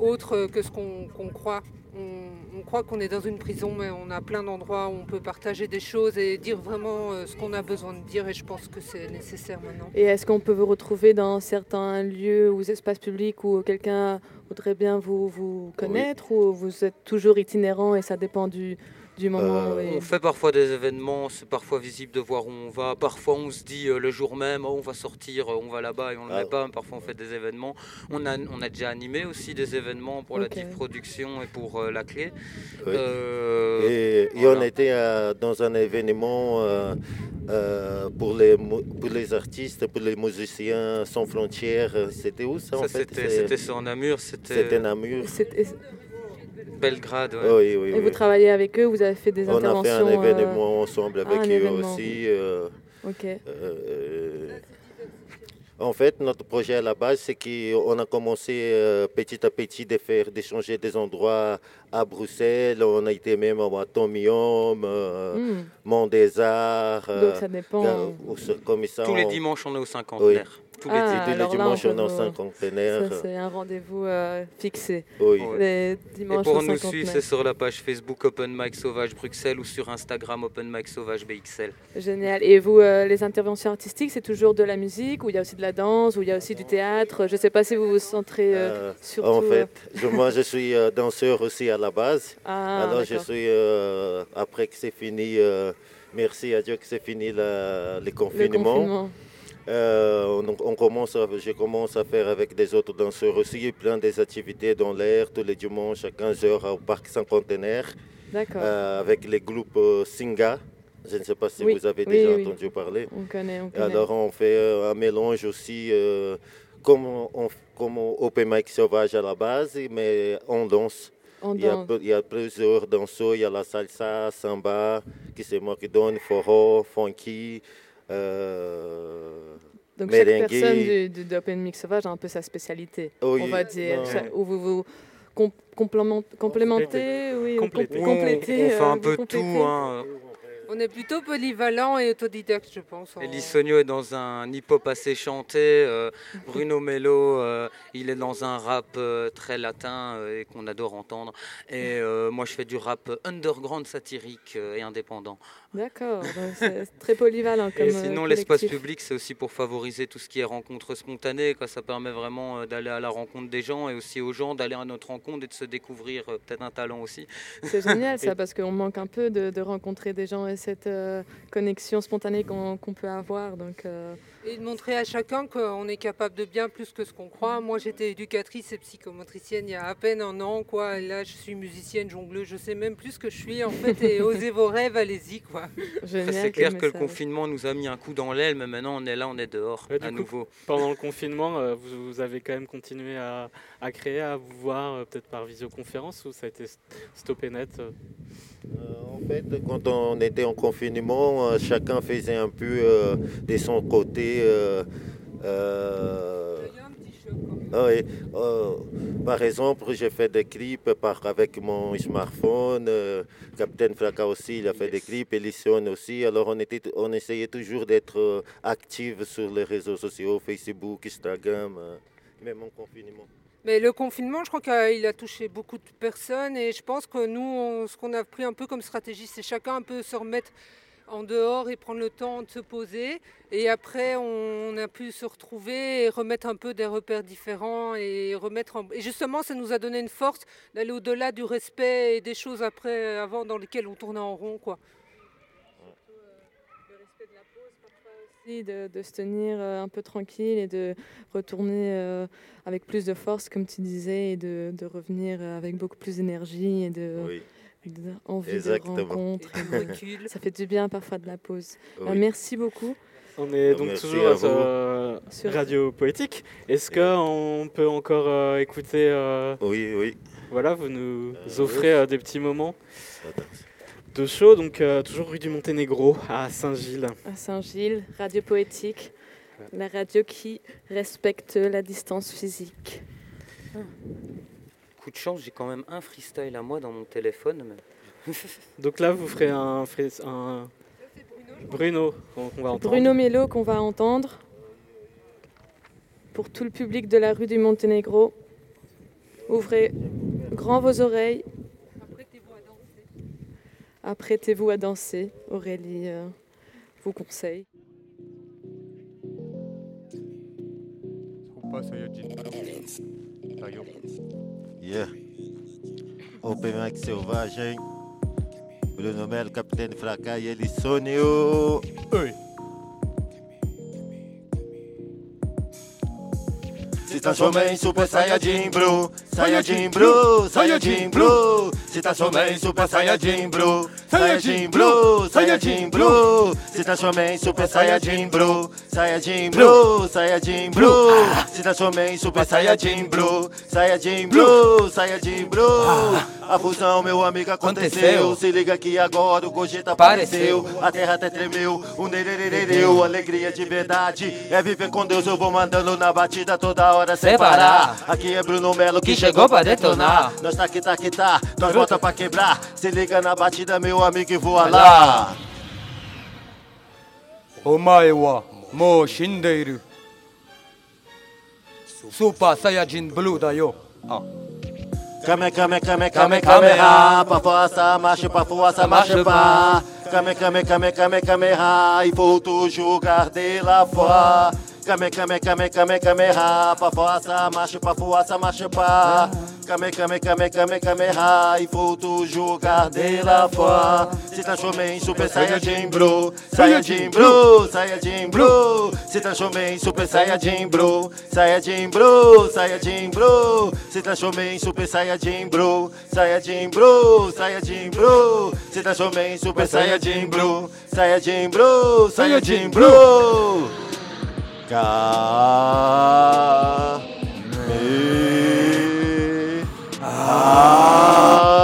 autres que ce qu'on qu'on croit. On, on croit qu'on est dans une prison, mais on a plein d'endroits où on peut partager des choses et dire vraiment euh, ce qu'on a besoin de dire. Et je pense que c'est nécessaire maintenant. Et est-ce qu'on peut vous retrouver dans certains lieux ou espaces publics où quelqu'un voudrait bien vous, vous connaître ou vous êtes toujours itinérant et ça dépend du, du moment et- On fait parfois des événements, c'est parfois visible de voir où on va. Parfois on se dit euh, le jour même, oh, on va sortir, euh, on va là-bas et on ne le Ah. met pas. Parfois on fait des événements. On a, on a déjà animé aussi des événements pour la. Div Production et pour euh, la clé. Oui. Euh, Et, et voilà. on était euh, dans un événement euh, euh, pour, les, mu- pour les artistes, pour les musiciens sans frontières. C'était où ça, en Ça, fait? c'était- Namur, c'était- C'était Namur. Belgrade. ouais. Oui, oui, Et oui. vous travaillez avec eux, vous avez fait des On a interventions fait un euh, événement ensemble ah, avec un eux aussi. euh, Ok. euh, en fait, notre projet à la base, c'est qu'on a commencé euh, petit à petit de faire, d'échanger des endroits à Bruxelles. On a été même à Atomium, euh, Mm. Mont des Arts. Donc ça dépend. euh, comme ça, Tous les on- dimanches, on est au cinquantenaire. Tous les Ah, les dimanches, on est au cinquantenaire. C'est un rendez-vous euh, fixé. Oui. Les Et pour nous suivre, c'est sur la page Facebook Open Mic Sauvage Bruxelles ou sur Instagram Open Mic Sauvage BXL. Génial. Et vous, euh, les interventions artistiques, c'est toujours de la musique, ou il y a aussi de la danse, ou il y a aussi du théâtre? Je ne sais pas si vous vous centrez euh, Euh, surtout. en fait, euh, je- moi je suis euh, danseur aussi à la base. Ah, Alors je suis, euh, après que c'est fini, euh, merci à Dieu que c'est fini la- le confinement. Euh, on, on commence à- je commence à faire avec des autres danseurs aussi plein des activités dans l'air tous les dimanches à 15h au parc cinquantenaire D'accord. euh, avec les groupes euh, Singa. Je ne sais pas si Oui, vous avez oui, déjà oui. entendu parler. On connaît, on connaît. Alors on fait euh, un mélange aussi comme, on, comme Open Mic Sauvage à la base, mais on danse. Il, y a, il y a plusieurs danseurs, il y a la salsa, samba, qui c'est moi qui donne, foro, funky, euh, Donc chaque merengue. personne du, du, de Open Mix Sauvage a un peu sa spécialité, Oui, on va dire. Où vous vous com- complément- complémentez, oui, ou com- Oui, on- complétez, on, fait euh, un vous peu complétez. tout. hein. On est plutôt polyvalent et autodidacte, je pense. en- Elie Sogno est dans un hip-hop assez chanté. euh, Bruno Mello, euh, il est dans un rap euh, très latin euh, et qu'on adore entendre. Et euh, moi, je fais du rap underground satirique euh, et indépendant. D'accord, donc c'est très polyvalent comme Et sinon, euh, l'espace collectif. public, c'est aussi pour favoriser tout ce qui est rencontres spontanées. Quoi. Ça permet vraiment euh, d'aller à la rencontre des gens et aussi aux gens d'aller à notre rencontre et de se découvrir euh, peut-être un talent aussi. C'est génial ça, parce qu'on manque un peu de, de rencontrer des gens et cette euh, connexion spontanée qu'on peut avoir. Donc, euh, Et de montrer à chacun qu'on est capable de bien plus que ce qu'on croit. Moi, j'étais éducatrice et psychomotricienne il y a à peine un an, quoi. Et là, je suis musicienne, jongleuse, je sais même plus ce que je suis, en fait. Et osez vos rêves, allez-y, quoi. C'est clair que le confinement nous a mis un coup dans l'aile, mais maintenant on est là, on est dehors Ouais, à coup, nouveau. Pendant le confinement, euh, vous, vous avez quand même continué à, à créer, à vous voir euh, peut-être par visioconférence ou ça a été st- stoppé net euh En fait, quand on était en confinement, chacun faisait un peu euh, de son côté. Euh, euh, ah oui, euh, par exemple, j'ai fait des clips par, avec mon smartphone. euh, Captain Fracas aussi, il a fait des clips. Ellison aussi. Alors, on, était, on essayait toujours d'être euh, actifs sur les réseaux sociaux, Facebook, Instagram, même en confinement. Mais le confinement, je crois qu'il a touché beaucoup de personnes et je pense que nous, on- ce qu'on a pris un peu comme stratégie, c'est chacun un peu se remettre en dehors et prendre le temps de se poser. Et après, on a pu se retrouver et remettre un peu des repères différents et remettre en- Et justement, ça nous a donné une force d'aller au-delà du respect et des choses après, avant, dans lesquelles on tournait en rond, quoi. de, de se tenir euh, un peu tranquille et de retourner euh, avec plus de force, comme tu disais, et de, de revenir euh, avec beaucoup plus d'énergie et de, Oui. Envie Exactement. de rencontre. Et de recul. Ça fait du bien parfois de la pause. Oui. Merci beaucoup. On est donc Merci toujours à euh, Radio Poétique. Est-ce qu'on peut encore euh, écouter euh, Oui, oui. Voilà, vous nous Euh, offrez oui. euh, des petits moments de show, donc euh, toujours rue du Monténégro à Saint-Gilles. À Saint-Gilles, Radio Poétique, la radio qui respecte la distance physique. Coup de chance, j'ai quand même un freestyle à moi dans mon téléphone. mais- Donc là, vous ferez un, un Bruno qu'on va entendre. Bruno Mello qu'on va entendre pour tout le public de la rue du Monténégro. Ouvrez grand vos oreilles. Apprêtez-vous à danser. Aurélie euh, vous conseille. Yeah. Open Mic Selvagem. Bruno Melo, Capitão Fracas e Elissônio. Oi. Transforma em Super Saiyajin Bro, Saiyajin Bro, Saiyajin Bro. Se transforma em Super Saiyajin Bro, Saiyajin Bro, Saiyajin Bro. Se transforma em Super Saiyajin Bro, Saiyajin Bro, Saiyajin Bro. Se transforma em Super Saiyajin Bro, Saiyajin Bro, Saiyajin Bro. A fusão, meu amigo, aconteceu. Se liga que agora o Gogeta apareceu. A terra até tremeu, o nererereu. Alegria de verdade é viver com Deus. Eu vou mandando na batida toda hora sem parar. Aqui é Bruno Melo que, que chegou pra detonar. Nós tá aqui, tá aqui, tá. Nós volta pra quebrar. Se liga na batida, meu amigo, e voa lá. O Maiwa, Mo shindeiru. Super Saiyajin Blue da yo. Ah. Kame, kame, kame, kame, ha. Pra força, marcha, pra força, marcha, pá. Kame, kame, kame, kame, ha. E volto jogar de lá fora. Kame, kame, kame, kame, ha. Pra força, marcha, pra força, marcha, pá. Kame, kame, kame, kame, kame, ha. E volto jogar de lá fora. Se transformei em Super Saiyajin Bro. Saiyajin Bro, Saiyajin Bro. Se transformei em Super Saiyajin Bro. Saiyajin Bro, Saiyajin Bro. Se transformei em Super Saiyajin Bro. Saiyajin Bro, Saiyajin Bro. Se transformei em Super Saiyajin Bro. Saiyajin Bro, Saiyajin Bro. Ka. Me. Ah.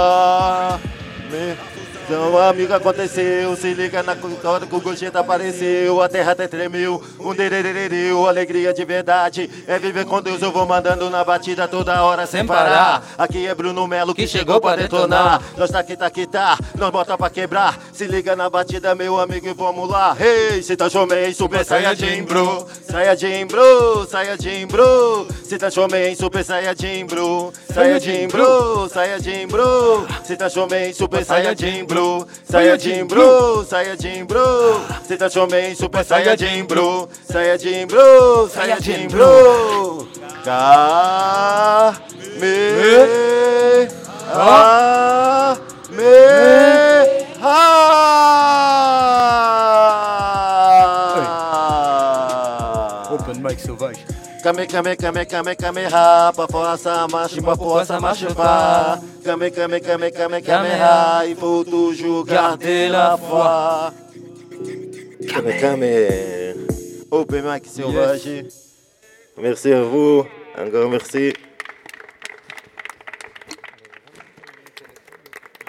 Então, amigo, aconteceu. Se liga na hora que o Gogeta apareceu. A terra até tremeu. Um dererereu, alegria de verdade. É viver com Deus, eu vou mandando na batida toda hora sem parar. Aqui é Bruno Melo que chegou pra detonar. Nós tá aqui, tá aqui, tá. Nós bota pra quebrar. Se liga na batida, meu amigo, e vamos lá. Hey, se transformei em Super Saiyajin, bro. Saiyajin, bro. Saiyajin, bro. Se transformei em Super Saiyajin, bro. Saiyajin, bro. Saiyajin, bro. Se transformei em Super Saiyajin, bro. Saiyajin, bro. Saiyajin, bro. Se transformei em Super Saiyajin, bro. Saiyajin, bro. Saiyajin, bro. Ka me Kame, kame, kame, kame, kame, ha, pra fora essa marcha, pra fora essa marcha, pá. Kame, kame, kame, kame, kame, ha, il faut toujours garder la foi. Kame, kame. Open mic sauvage. Merci à vous, grand merci.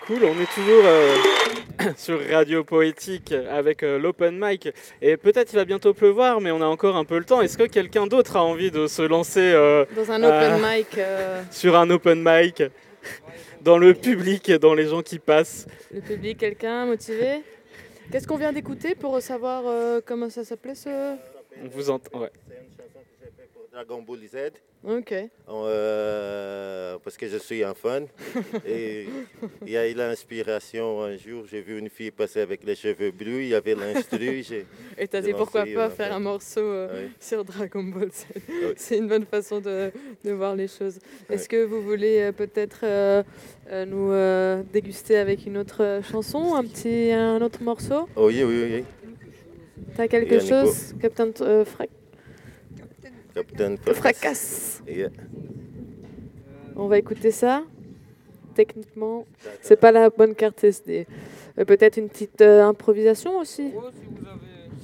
Cool, on est toujours euh, sur Radio Poétique avec euh, l'open mic. Et peut-être il va bientôt pleuvoir, mais on a encore un peu le temps. Est-ce que quelqu'un d'autre a envie de se lancer euh, Dans un euh, open mic. euh, sur un open mic dans le public, dans les gens qui passent? Le public, quelqu'un motivé? Qu'est-ce qu'on vient d'écouter pour savoir euh, comment ça s'appelait ce? On vous entend. Ouais. Dragon Ball Z. Ok. Euh, parce que je suis un fan. Et il y a eu l'inspiration un jour. J'ai vu une fille passer avec les cheveux bleus. Il y avait l'instru. Et t'as dit pourquoi pas faire un morceau euh, Oui. sur Dragon Ball Z? Oui. C'est une bonne façon de, de voir les choses. Est-ce que vous voulez euh, peut-être nous déguster avec une autre chanson, un petit un autre morceau? Oh, oui, oui, oui. T'as quelque chose, Captain euh, Fra- Captain Fracasse. Yeah. On va écouter ça. Techniquement, c'est pas la bonne carte SD. Euh, peut-être une petite euh, improvisation aussi.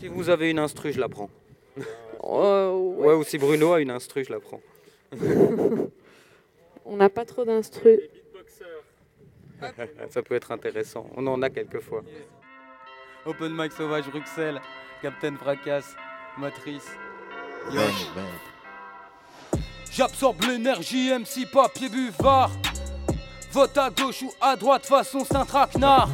Si vous avez une instru, je la prends. Euh, Ouais, ou si Bruno a une instru, je la prends. On n'a pas trop d'instru. Ça peut être intéressant. On en a quelquefois. Open mic sauvage Bruxelles. Captain Fracasse. Matrice. Yosh. J'absorbe l'énergie, MC papier buvard. Vote à gauche ou à droite, façon c'est un traquenard.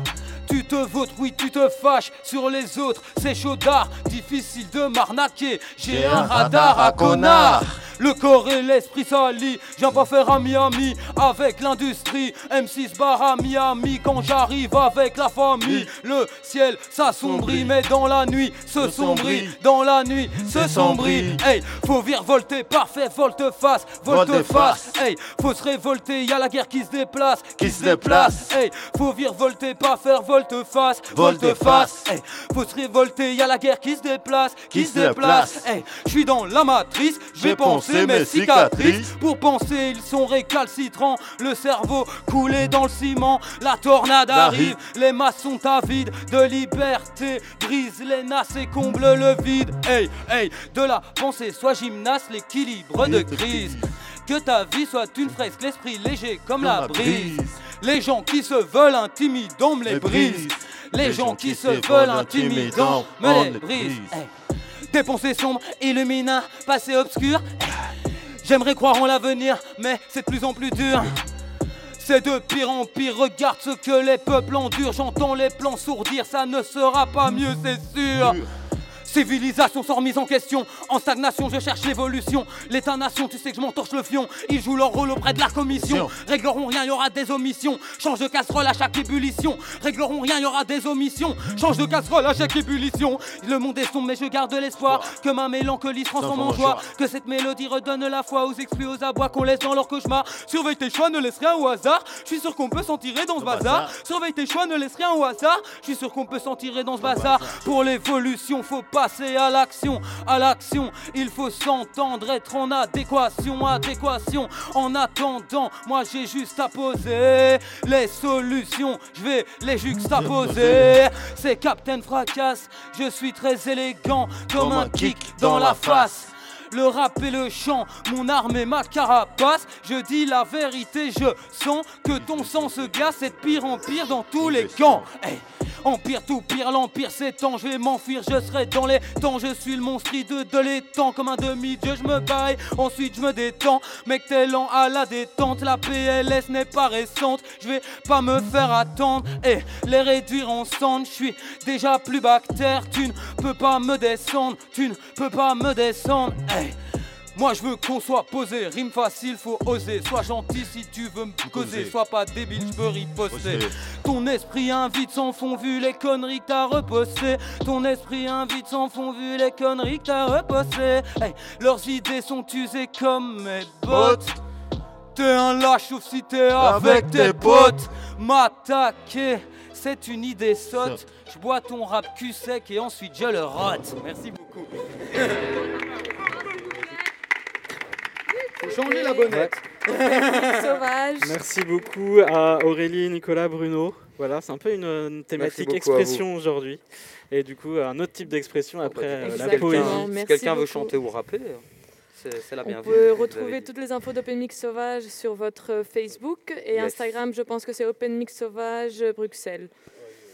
Tu te votes, oui, tu te fâches sur les autres, c'est chaudard, difficile de m'arnaquer. J'ai un radar à connard. Le corps et l'esprit s'allient, j'viens pas faire un Miami avec l'industrie. M6 bar à Miami quand j'arrive avec la famille. Le ciel s'assombrit, mais dans la nuit se sombrit. Dans la nuit se sombrit. Hey, faut virevolter, parfait, volte-face, volte-face. Hey, faut se révolter, y a la guerre qui se déplace, qui se déplace. Hey, faut virevolter, pas faire volte-face, volte-face. Hey, faut se révolter, y a la guerre qui se déplace, qui se déplace. Hey, je suis dans la matrice, je vais penser mes cicatrices. Pour penser, ils sont récalcitrants. Le cerveau coulé dans le ciment, la tornade arrive. Les masses sont avides de liberté. Brise les nasses et comble le vide. Hey, hey, de la pensée, soit gymnaste, l'équilibre de crise. Que ta vie soit une fresque, l'esprit léger comme la brise. Les gens qui se veulent intimidants me les brisent. Les gens qui se veulent intimidants me les brisent. Hey. Des pensées sombres, illuminant, passé obscur. J'aimerais croire en l'avenir, mais c'est de plus en plus dur. C'est de pire en pire, regarde ce que les peuples endurent. J'entends les plans sourdir, ça ne sera pas mieux, c'est sûr. Civilisation sans remise en question. En stagnation, je cherche l'évolution. L'État-nation, tu sais que je m'entorche le fion. Ils jouent leur rôle auprès de la commission. Régleront rien, y aura des omissions. Change de casserole à chaque ébullition. Régleront rien, y aura des omissions. Change de casserole à chaque ébullition. Le monde est sombre, mais je garde l'espoir. Que ma mélancolie se transforme en joie. Que cette mélodie redonne la foi aux exclus, aux abois qu'on laisse dans leur cauchemar. Surveille tes choix, ne laisse rien au hasard. Je suis sûr qu'on peut s'en tirer dans ce bazar. Surveille tes choix, ne laisse rien au hasard. Je suis sûr qu'on peut s'en tirer dans ce bazar. Pour l'évolution, faut passer à l'action. À l'action, il faut s'entendre, être en adéquation, adéquation. En attendant, moi j'ai juste à poser les solutions. Je vais les juxtaposer. C'est Captain Fracasse, je suis très élégant comme un kick dans la face. Le rap et le chant, mon arme et ma carapace. Je dis la vérité, je sens que ton sang se glace. Et de pire en pire dans tous les camps. Hey, Empire, tout pire, l'empire s'étend, je vais m'enfuir, je serai dans les temps, je suis le monstre de, de l'étang, comme un demi-dieu, je me baille, ensuite je me détends, mec t'es lent à la détente, la PLS n'est pas récente, je vais pas me faire attendre, et les réduire en cendres, je suis déjà plus bactère, tu ne peux pas me descendre, tu ne peux pas me descendre, hey. Moi je veux qu'on soit posé, rime facile, faut oser. Sois gentil si tu veux me causer, sois pas débile, je peux riposter. Ton esprit invite sans fond vu les conneries que t'as reposées. Ton esprit invite sans fond vu les conneries que t'as reposées. Hey, leurs idées sont usées comme mes bottes. T'es un lâche sauf si t'es avec, tes potes. M'attaquer, c'est une idée sotte. Je bois ton rap cul sec et ensuite je le rote. Merci beaucoup. Faut changer la bonnette. Sauvage. Merci beaucoup à Aurélie, Nicolas, Bruno. Voilà, c'est un peu une, une thématique expression aujourd'hui. Et du coup, un autre type d'expression après euh, la Si poésie. quelqu'un- Si quelqu'un veut chanter ou rapper, c'est c'est la On bienvenue. peut retrouver toutes les infos d'Open Mix Sauvage sur votre Facebook et Yes. Instagram, je pense que c'est Open Mix Sauvage Bruxelles.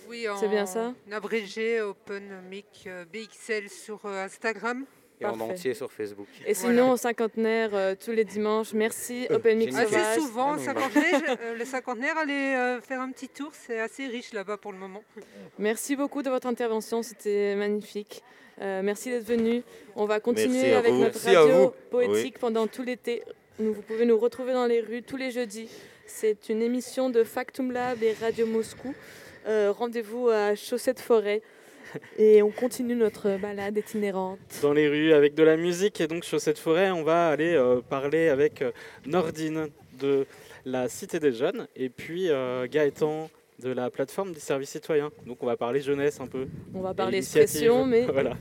Oui, en C'est bien ça? abrégé Open Mic euh, BXL sur euh, Instagram. Et en entier sur Facebook. Et sinon, au cinquantenaire, euh, tous les dimanches, merci Open Mix Génial. Sauvage. Assez souvent, Ah, non, cinquantenaire, euh, le cinquantenaire, allez euh, faire un petit tour, c'est assez riche là-bas pour le moment. Merci beaucoup de votre intervention, c'était magnifique. Euh, merci d'être venu. On va continuer avec vous. notre Merci radio poétique pendant tout l'été. Vous pouvez nous retrouver dans les rues tous les jeudis. C'est une émission de Factum Lab et Radio Moscou. Euh, Rendez-vous à Chaussette Forêt. Et on continue notre balade itinérante. Dans les rues avec de la musique et donc sur cette forêt, on va aller euh, parler avec euh, Nordine de la Cité des Jeunes et puis euh, Gaëtan de la plateforme des services citoyens. Donc on va parler jeunesse un peu. On va parler expression, mais voilà.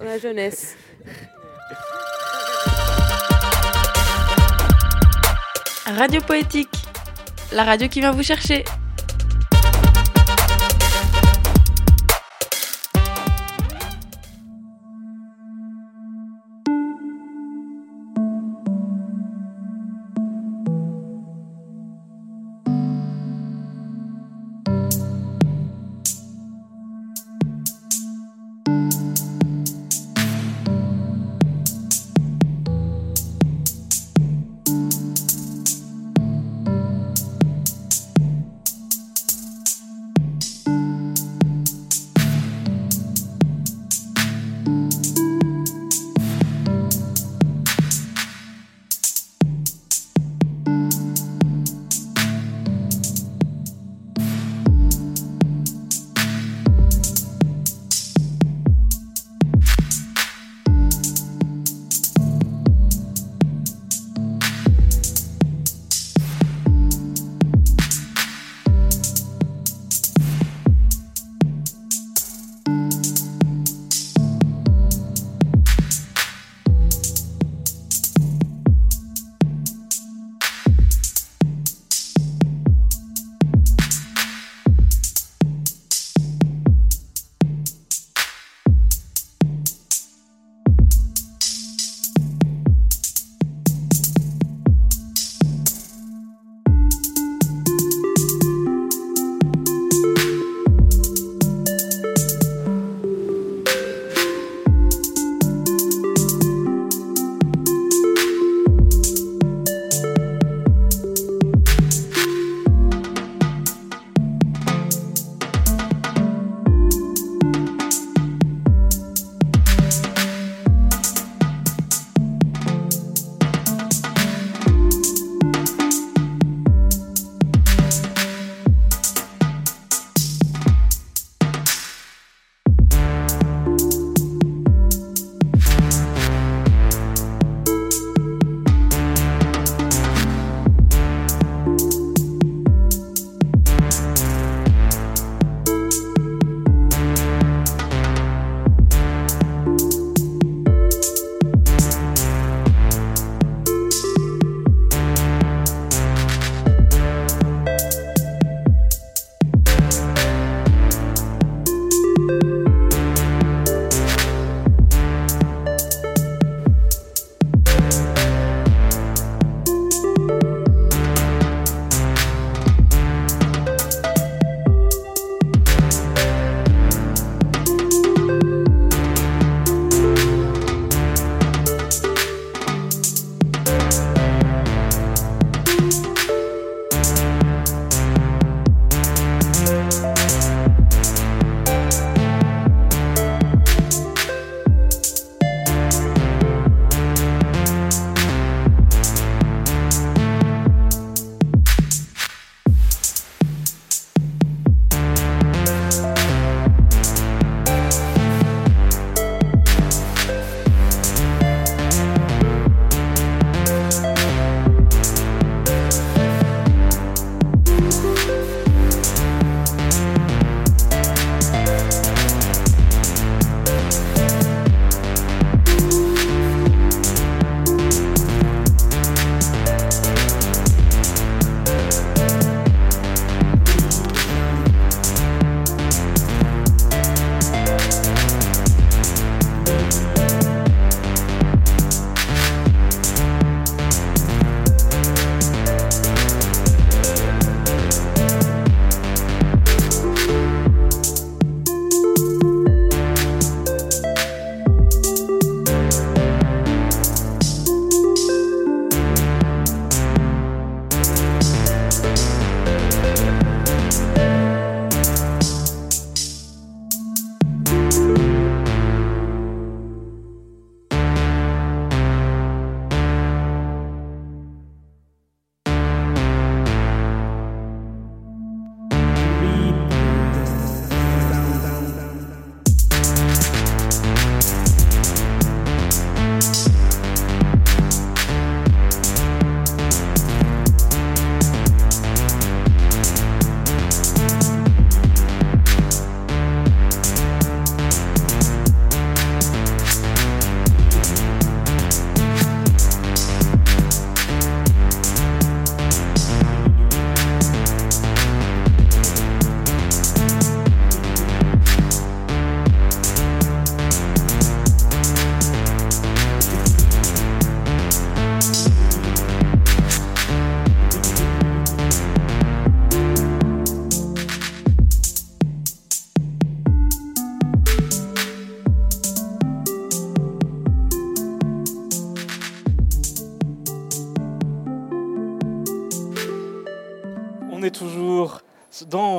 la jeunesse. Radio Poétique, la radio qui vient vous chercher.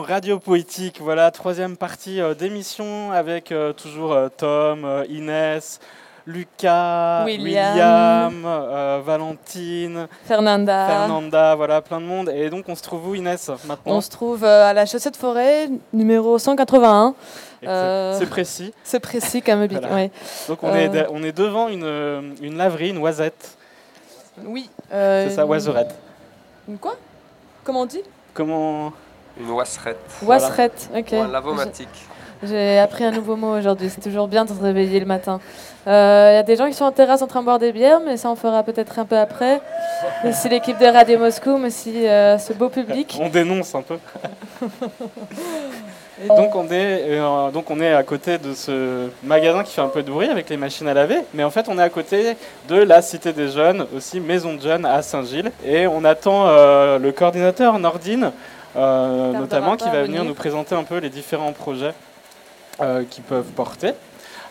Radio Poétique, voilà, troisième partie euh, d'émission avec euh, toujours euh, Tom, Inès, Lucas, William. William, Valentine, Fernanda. Fernanda, voilà, plein de monde. Et donc on se trouve où Inès maintenant On se trouve à la chaussette forêt, numéro 181. Et c'est- précis. C'est précis comme. Voilà. ouais. Donc on, est, de- on est devant une, une laverie, une oisette. Oui. C'est ça, oiserette. Une quoi? Comment on dit? Comment Une wasserette. Wasserette, ok. Ou un lavomatique. J'ai appris un nouveau mot aujourd'hui. C'est toujours bien de se réveiller le matin. Il y a des gens qui sont en terrasse en train de boire des bières, mais ça on fera peut-être un peu après. Merci l'équipe de Radio Moscou, merci euh, ce beau public. On dénonce un peu. Et donc on, est, euh, donc on est à côté de ce magasin qui fait un peu de bruit avec les machines à laver, mais en fait on est à côté de la Cité des Jeunes, aussi Maison de Jeunes à Saint-Gilles, et on attend euh, le coordinateur Nordine, euh, notamment, qui va venir venir. nous présenter un peu les différents projets euh, qu'ils peuvent porter.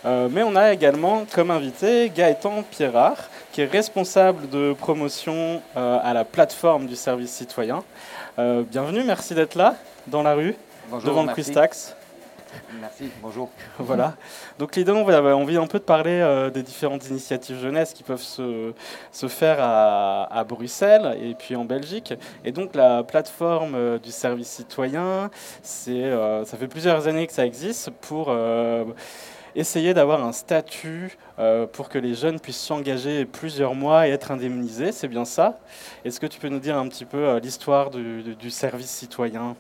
Euh, mais on a également comme invité Gaëtan Pierrard, qui est responsable de promotion euh, à la plateforme du service citoyen. Euh, bienvenue, merci d'être là, dans la rue, Bonjour, devant le merci. Quistax. Merci, bonjour. Voilà. Donc l'idée, on on vient un peu de parler euh, des différentes initiatives jeunesse qui peuvent se, se faire à, à Bruxelles et puis en Belgique. Et donc la plateforme euh, du service citoyen, euh, ça fait plusieurs années que ça existe pour euh, essayer d'avoir un statut pour que les jeunes puissent s'engager plusieurs mois et être indemnisés. C'est bien ça. Est-ce que tu peux nous dire un petit peu l'histoire du- du service citoyen?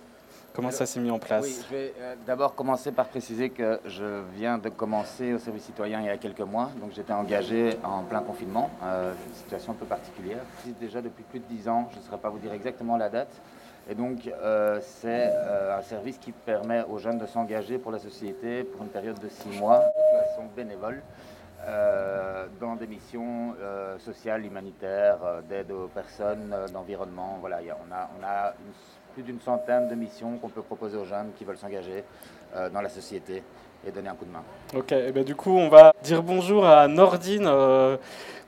Comment ça s'est mis en place Oui, je vais euh, d'abord commencer par préciser que je viens de commencer au service citoyen il y a quelques mois, donc j'étais engagé en plein confinement, euh, une situation un peu particulière. Déjà depuis plus de 10 ans, je ne saurais pas vous dire exactement la date. Et donc euh, c'est un service qui permet aux jeunes de s'engager pour la société pour une période de 6 mois de façon bénévole. dans des missions sociales, humanitaires, d'aide aux personnes, d'environnement. Voilà, on a, on a une- plus d'une centaine de missions qu'on peut proposer aux jeunes qui veulent s'engager euh, dans la société et donner un coup de main. Ok, et ben du coup, on va dire bonjour à Nordine, euh,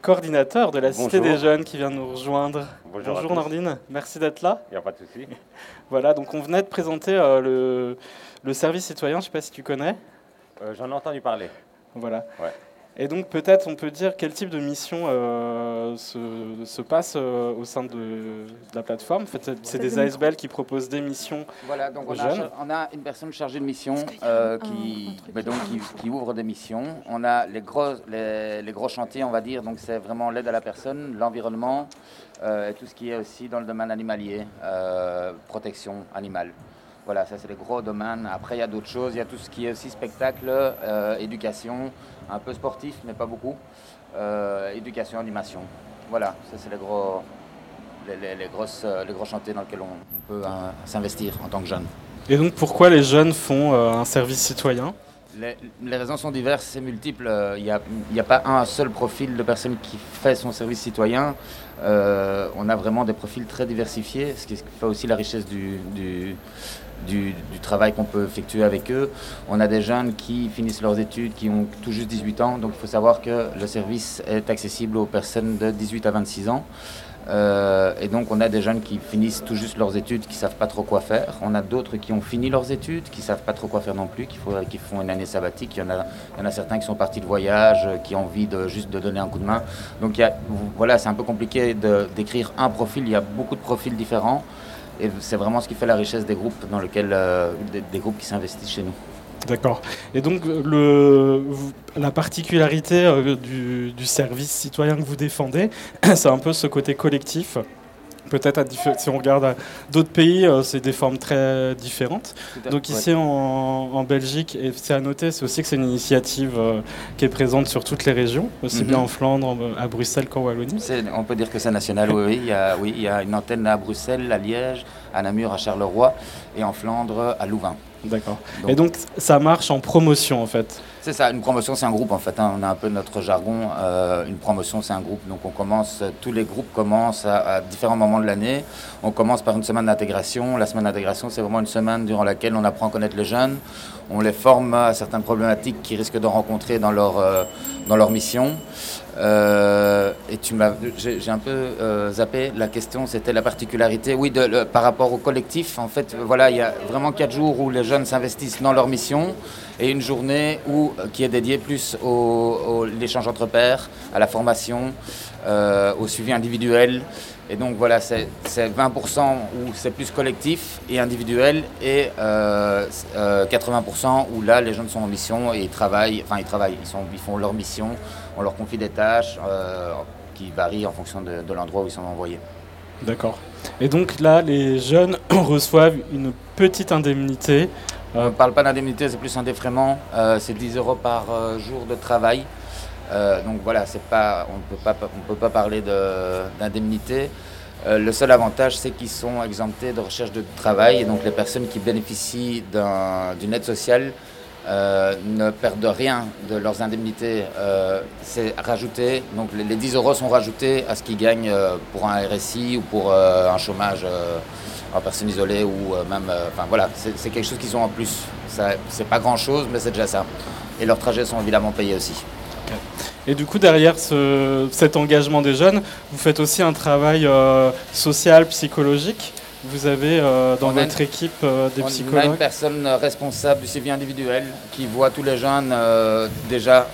coordinateur de la Cité des Jeunes qui vient nous rejoindre. Bonjour. Nordine, merci d'être là. Il n'y a pas de souci. Voilà, donc on venait de présenter euh, le, le service citoyen, je ne sais pas si tu connais. Euh, J'en ai entendu parler. Voilà. Ouais. Et donc peut-être on peut dire quel type de mission euh, se, se passe euh, au sein de, de la plateforme. En fait, c'est- des ASBL qui proposent des missions Voilà, donc aux on a, on a une personne chargée de mission euh, qui, mais donc, qui, qui ouvre des missions. On a les gros, les, les gros chantiers, on va dire, donc c'est vraiment l'aide à la personne, l'environnement euh, et tout ce qui est aussi dans le domaine animalier, euh, protection animale. Voilà, ça c'est les gros domaines. Après, il y a d'autres choses. Il y a tout ce qui est aussi spectacle, euh, éducation, un peu sportif, mais pas beaucoup. Euh, éducation, animation. Voilà, ça c'est les gros, les, les- les grosses, euh, les gros chantiers dans lesquels on, on peut euh, s'investir en tant que jeune. Et donc pourquoi les jeunes font un service citoyen? Les, les raisons sont diverses et multiples. Il n'y a, il y a pas un seul profil de personne qui fait son service citoyen. Euh, on a vraiment des profils très diversifiés, ce qui fait aussi la richesse du, du, du- travail qu'on peut effectuer avec eux. On a des jeunes qui finissent leurs études, qui ont tout juste 18 ans, donc il faut savoir que le service est accessible aux personnes de 18 à 26 ans. Euh, et donc on a des jeunes qui finissent tout juste leurs études, qui savent pas trop quoi faire. On a d'autres qui ont fini leurs études, qui savent pas trop quoi faire non plus, qui, font une année sabbatique. Il y, en a, il y en a certains qui sont partis de voyage, euh, qui ont envie de juste de donner un coup de main. Donc il y a- voilà, c'est un peu compliqué de- d'écrire un profil. Il y a beaucoup de profils différents. Et c'est vraiment ce qui fait la richesse des groupes dans lesquels, euh, des, groupes qui s'investissent chez nous. D'accord. Et donc vous- la particularité euh, du service citoyen que vous défendez, c'est un peu ce côté collectif. Peut-être si on regarde d'autres pays, euh, c'est des formes très différentes. Donc ici ouais. en, en Belgique, et c'est à noter, c'est aussi que c'est une initiative euh, qui est présente sur toutes les régions, aussi Mhm. bien en Flandre, en- à Bruxelles qu'en Wallonie. On peut dire que c'est national, oui, oui. Il y, a, oui. il y a une antenne à Bruxelles, à Liège, à Namur, à Charleroi et en Flandre, à Louvain. D'accord. Et donc ça marche en promotion en fait. C'est ça, une promotion c'est un groupe en fait, hein. on a un peu notre jargon, euh, une promotion c'est un groupe, donc on commence, tous les groupes commencent à, différents moments de l'année, on commence par une semaine d'intégration, la semaine d'intégration c'est vraiment une semaine durant laquelle on apprend à connaître les jeunes, on les forme à certaines problématiques qu'ils risquent de rencontrer dans leur, euh, dans leur mission, Euh, et tu m'as, j'ai un peu zappé la question, c'était la particularité, oui, de, par rapport au collectif. En fait, voilà, il y a vraiment quatre jours où les jeunes s'investissent dans leur mission et une journée où, qui est dédiée plus au, au- l'échange entre pairs, à la formation, euh, au suivi individuel. Et donc voilà, c'est c'est 20% où c'est plus collectif et individuel et euh, euh, 80% où là les jeunes sont en mission et ils travaillent, enfin ils travaillent, ils, font leur mission, on leur confie des tâches euh, qui varient en fonction de l'endroit où ils sont envoyés. D'accord. Et donc là, les jeunes reçoivent une petite indemnité. On ne parle pas d'indemnité, c'est plus un défraiement, euh, c'est 10 euros par euh, jour de travail. Euh, donc voilà, pas, on ne peut pas, parler de- d'indemnité. Le seul avantage, c'est qu'ils sont exemptés de recherche de travail. Et donc les personnes qui bénéficient d'un- d'une aide sociale ne perdent rien de leurs indemnités. C'est rajouté, donc les, les 10 euros sont rajoutés à ce qu'ils gagnent pour un RSI ou pour un chômage en personne isolée ou euh, même. euh, Enfin voilà, c'est quelque chose qu'ils ont en plus. C'est pas grand chose, mais c'est déjà ça. Et leurs trajets sont évidemment payés aussi. Et du coup, derrière ce- cet engagement des jeunes, vous faites aussi un travail euh, social, psychologique. Vous avez euh, dans On a votre une- équipe euh, des On a psychologues. une personne responsable du suivi individuel qui voit tous les jeunes déjà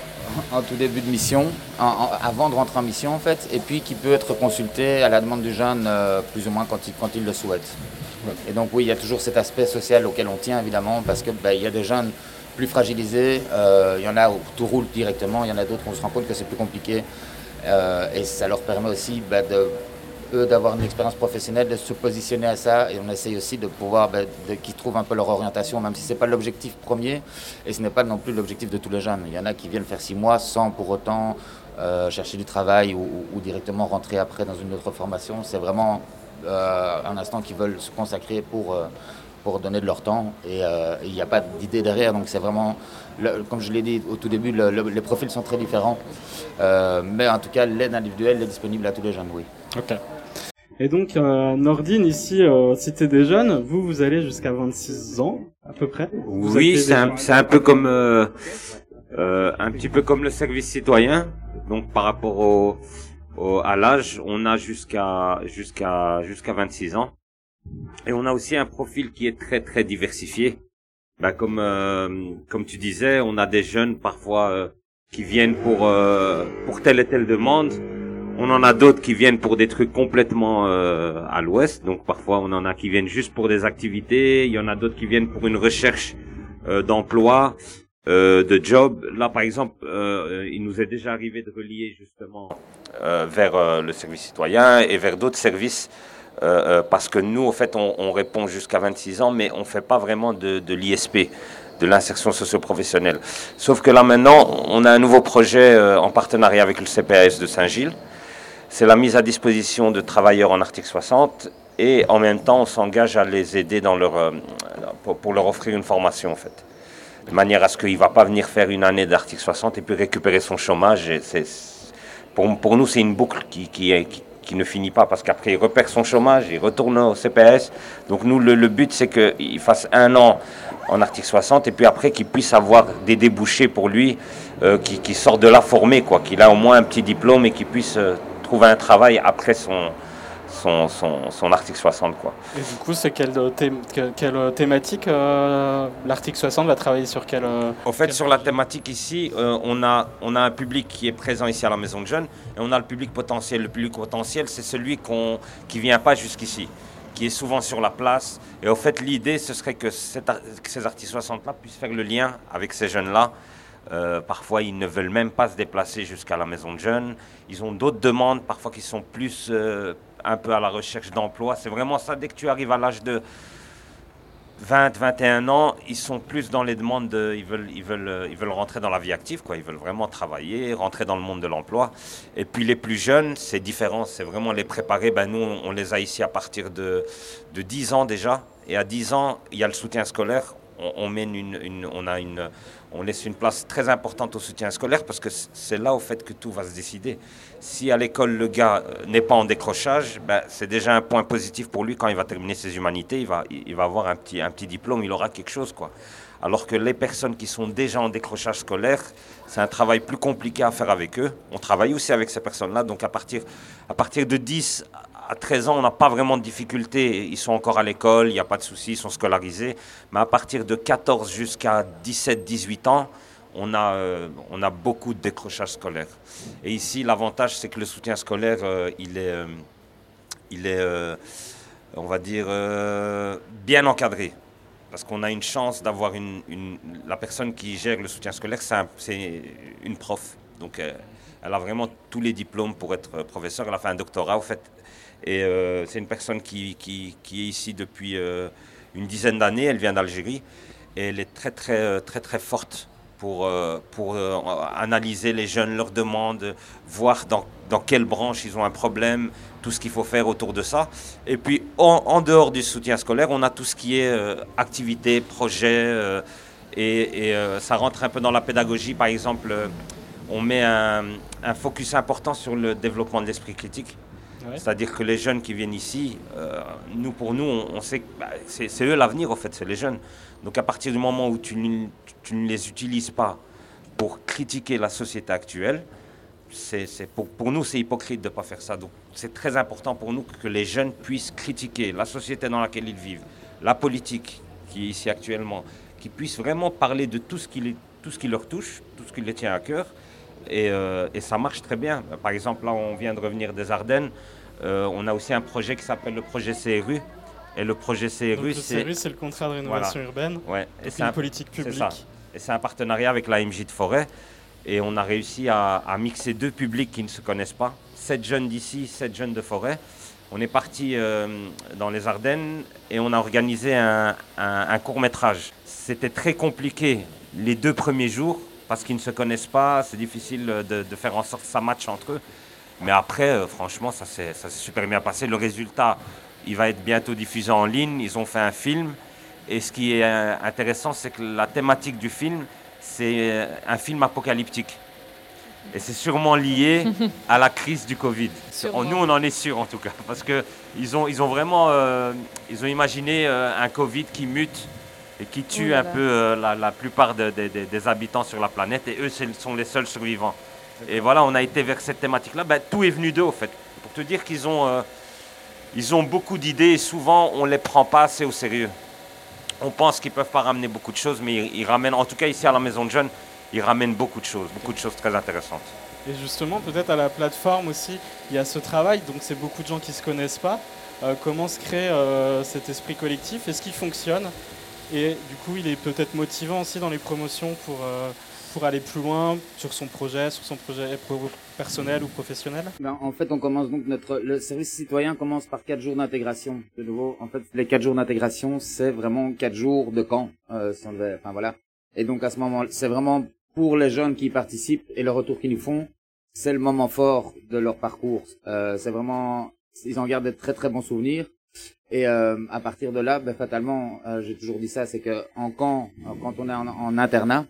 en tout début de mission, en- en- avant de rentrer en mission en fait, et puis qui peut être consulté à la demande du jeune euh, plus ou moins quand il, quand il le souhaite. Et donc oui, il y a toujours cet aspect social auquel on tient évidemment parce que bah, il y a des jeunes plus fragilisés, euh, il y en a où tout roule directement, il y en a d'autres où on se rend compte que c'est plus compliqué euh, et ça leur permet aussi bah, de d'avoir une expérience professionnelle, de se positionner à ça, et on essaye aussi de pouvoir, ben, qu'ils trouvent un peu leur orientation, même si ce n'est pas l'objectif premier, et ce n'est pas non plus l'objectif de tous les jeunes. Il y en a qui viennent faire six mois sans pour autant euh, chercher du travail ou, directement rentrer après dans une autre formation. C'est vraiment euh, un instant qu'ils veulent se consacrer pour, euh, pour donner de leur temps, et il n'y a pas d'idée derrière, donc c'est vraiment, comme je l'ai dit au tout début, le- le- les profils sont très différents, mais en tout cas, l'aide individuelle est disponible à tous les jeunes, oui. Ok. Et donc, euh, Nordine, ici, euh, Cité des Jeunes, vous, vous allez jusqu'à 26 ans, à peu près Vous Oui, c'est un, peu comme euh, euh, un petit peu comme le service citoyen. Donc par rapport au, au- à l'âge, on a jusqu'à jusqu'à jusqu'à 26 ans. Et on a aussi un profil qui est très très diversifié. Bah, comme euh, comme tu disais, on a des jeunes parfois euh, qui viennent pour euh, pour telle et telle demande. On en a d'autres qui viennent pour des trucs complètement euh, à l'ouest. Donc parfois on en a qui viennent juste pour des activités. Il y en a d'autres qui viennent pour une recherche euh, d'emploi, euh, de job. Là par exemple, euh, il nous est déjà arrivé de relier justement euh, vers euh, le service citoyen et vers d'autres services. parce que nous, en fait, on, on répond jusqu'à 26 ans, mais on fait pas vraiment de, de l'ISP, de l'insertion socio-professionnelle. Sauf que là maintenant, on a un nouveau projet euh, en partenariat avec le CPAS de Saint-Gilles. C'est la mise à disposition de travailleurs en article 60 et en même temps, on s'engage à les aider euh, pour, leur offrir une formation en fait. De manière à ce qu'il ne va pas venir faire une année d'article 60 et puis récupérer son chômage. Pour, nous, c'est une boucle qui, ne finit pas parce qu'après, il repère son chômage, il retourne au CPS. Donc nous, le, but, c'est qu'il fasse un an en article 60 et puis après, qu'il puisse avoir des débouchés pour lui, euh, qui sort de là formé, quoi, qu'il a au moins un petit diplôme et qu'il puisse euh, trouver un travail après son, son, son, son article 60. Quoi. Et du coup, c'est quelle, euh, quelle, euh, thématique euh, l'article 60 va travailler sur quelle euh, En fait, sur la thématique ici, euh, on, a, on a un public qui est présent ici à la Maison de Jeunes et on a le public potentiel. Le public potentiel, c'est celui qu'on, qui ne vient pas jusqu'ici, qui est souvent sur la place. Et en fait, l'idée, ce serait que, que ces artistes 60-là puissent faire le lien avec ces jeunes-là. Euh, parfois, ils ne veulent même pas se déplacer jusqu'à la Maison de Jeunes. Ils ont d'autres demandes, parfois qui sont plus euh, un peu à la recherche d'emploi. C'est vraiment ça, dès que tu arrives à l'âge de 20, 21 ans, ils sont plus dans les demandes de, ils veulent, ils veulent, euh, ils veulent rentrer dans la vie active. Ils veulent vraiment travailler, rentrer dans le monde de l'emploi. Et puis les plus jeunes, c'est différent, c'est vraiment les préparer. Ben nous, on, les a ici à partir de, de 10 ans déjà. Et à 10 ans, il y a le soutien scolaire. On, mène une- on a une, on laisse une place très importante au soutien scolaire parce que c'est là au fait que tout va se décider. Si à l'école le gars euh, n'est pas en décrochage, ben, c'est déjà un point positif pour lui quand il va terminer ses humanités. Il va, avoir un petit, un petit diplôme, il aura quelque chose quoi. Alors que les personnes qui sont déjà en décrochage scolaire, c'est un travail plus compliqué à faire avec eux. On travaille aussi avec ces personnes-là. Donc à partir, à partir de 10 à 13 ans, on n'a pas vraiment de difficultés. Ils sont encore à l'école, il n'y a pas de soucis, ils sont scolarisés. Mais à partir de 14 jusqu'à 17, 18 ans, on a, euh, on a beaucoup de décrochage scolaire. Et ici, l'avantage, c'est que le soutien scolaire, euh, il est, euh, il est on va dire, bien encadré. Parce qu'on a une chance d'avoir une, la personne qui gère le soutien scolaire, c'est un- c'est une prof. Donc, elle a vraiment tous les diplômes pour être professeur. Elle a fait un doctorat, au fait. Et euh, c'est une personne qui, est ici depuis euh, une dizaine d'années. Elle vient d'Algérie. Et elle est très, très, euh, très, très forte pour, analyser les jeunes, leurs demandes, voir dans, quelle branche ils ont un problème, tout ce qu'il faut faire autour de ça. Et puis, en, dehors du soutien scolaire, on a tout ce qui est activités, projets, et, ça rentre un peu dans la pédagogie. Par exemple, on met un focus important sur le développement de l'esprit critique. C'est-à-dire que les jeunes qui viennent ici, euh, nous pour nous, on, sait que bah, c'est eux l'avenir, en fait, c'est les jeunes. Donc à partir du moment où tu, ne- les utilises pas pour critiquer la société actuelle, c'est pour, nous, c'est hypocrite de ne pas faire ça. Donc c'est très important pour nous que les jeunes puissent critiquer la société dans laquelle ils vivent, la politique qui est ici actuellement, qu'ils puissent vraiment parler de tout ce qui leur touche, tout ce qui les tient à cœur. Et, euh, et ça marche très bien. Par exemple, là, on vient de revenir des Ardennes. Euh, on a aussi un projet qui s'appelle le projet CRU. Et le projet CRU, Donc, le c'est... C'est le contrat de rénovation urbaine. Ouais. Et c'est une un- politique c'est publique. ça. Et c'est un partenariat avec la MJ de Forêt. Et on a réussi à, à mixer deux publics qui ne se connaissent pas. Sept jeunes d'ici, sept jeunes de Forêt. On est parti euh, dans les Ardennes et on a organisé un, un court métrage. C'était très compliqué les deux premiers jours parce qu'ils ne se connaissent pas. C'est difficile de, de faire en sorte que ça matche entre eux. Mais après, euh, franchement, ça s'est super bien passé. Le résultat, il va être bientôt diffusé en ligne. Ils ont fait un film. Et ce qui est euh, intéressant, c'est que la thématique du film, c'est euh, un film apocalyptique. Et c'est sûrement lié à la crise du Covid. Sûrement. Nous, on en est sûr en tout cas. Parce qu'ils ont, ils ont vraiment euh, ils ont imaginé euh, un Covid qui mute et qui tue Oh un peu euh, la, la plupart de- de- de- des habitants sur la planète. Et eux, ce sont les seuls survivants. Et voilà, on a été vers cette thématique-là. Ben, tout est venu d'eux, au fait. Pour te dire qu'ils ont, euh, ils ont beaucoup d'idées et souvent, on ne les prend pas assez au sérieux. On pense qu'ils ne peuvent pas ramener beaucoup de choses, mais ils, ils ramènent, en tout cas ici à la Maison de Jeunes, ils ramènent beaucoup de choses, beaucoup de choses très intéressantes. Et justement, peut-être à la plateforme aussi, il y a ce travail, donc c'est beaucoup de gens qui ne se connaissent pas. Euh, comment se crée cet esprit collectif? Est-ce qu'il fonctionne? Et du coup, il est peut-être motivant aussi dans les promotions pour, euh, pour aller plus loin sur son projet, sur son projet pro- personnel ou professionnel Ben, en fait, on commence donc notre le service citoyen commence par quatre jours d'intégration. De nouveau, en fait, les quatre jours d'intégration, c'est vraiment quatre jours de camp. Euh, si on enfin voilà. Et donc à ce moment, c'est vraiment pour les jeunes qui y participent et le retour qu'ils nous font, c'est le moment fort de leur parcours. Euh, c'est vraiment, ils en gardent de très très bons souvenirs. Et euh, à partir de là, ben, fatalement, euh, j'ai toujours dit ça, c'est que en camp, euh, quand on est en, en internat,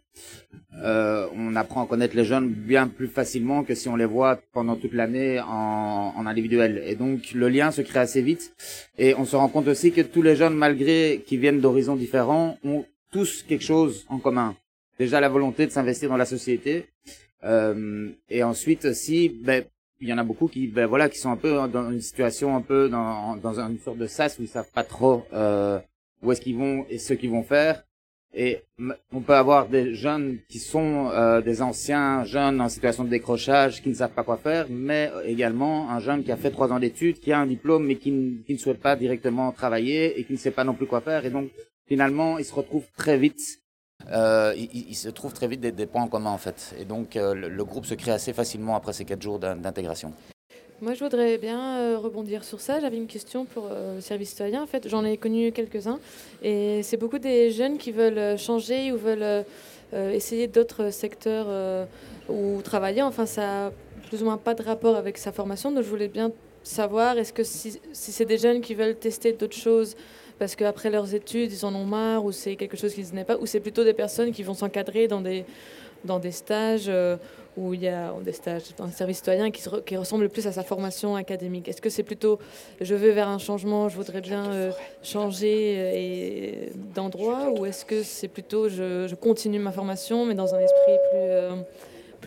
euh, on apprend à connaître les jeunes bien plus facilement que si on les voit pendant toute l'année en, en individuel. Et donc le lien se crée assez vite. Et on se rend compte aussi que tous les jeunes, malgré qu'ils viennent d'horizons différents, ont tous quelque chose en commun. Déjà la volonté de s'investir dans la société. Euh, et ensuite aussi, ben, il y en a beaucoup qui, ben voilà, qui sont un peu dans une situation un peu dans, dans une sorte de sas où ils savent pas trop euh, où est-ce qu'ils vont et ce qu'ils vont faire. Et on peut avoir des jeunes qui sont euh, des anciens jeunes en situation de décrochage qui ne savent pas quoi faire, mais également un jeune qui a fait trois ans d'études, qui a un diplôme mais qui, qui ne souhaite pas directement travailler et qui ne sait pas non plus quoi faire. Et donc finalement, il se retrouve très vite. Euh, il, se trouve très vite des, points en commun en fait. Et donc euh, le, groupe se crée assez facilement après ces quatre jours d'in- d'intégration. Moi, je voudrais bien euh, rebondir sur ça. J'avais une question pour euh, le service citoyen. En fait, j'en ai connu quelques-uns. Et c'est beaucoup des jeunes qui veulent changer ou veulent essayer d'autres secteurs ou travailler. Enfin, ça a plus ou moins pas de rapport avec sa formation. Donc, je voulais bien savoir, est-ce que si c'est des jeunes qui veulent tester d'autres choses parce qu'après leurs études, ils en ont marre ou c'est quelque chose qu'ils n'aiment pas, ou c'est plutôt des personnes qui vont s'encadrer dans des dans des stages euh, où il y a des stages dans un service citoyen qui, qui ressemble plus à sa formation académique. Est-ce que c'est plutôt je veux vers un changement, je voudrais bien euh, changer euh, d'endroit ou est-ce que c'est plutôt je, je continue ma formation mais dans un esprit plus, euh,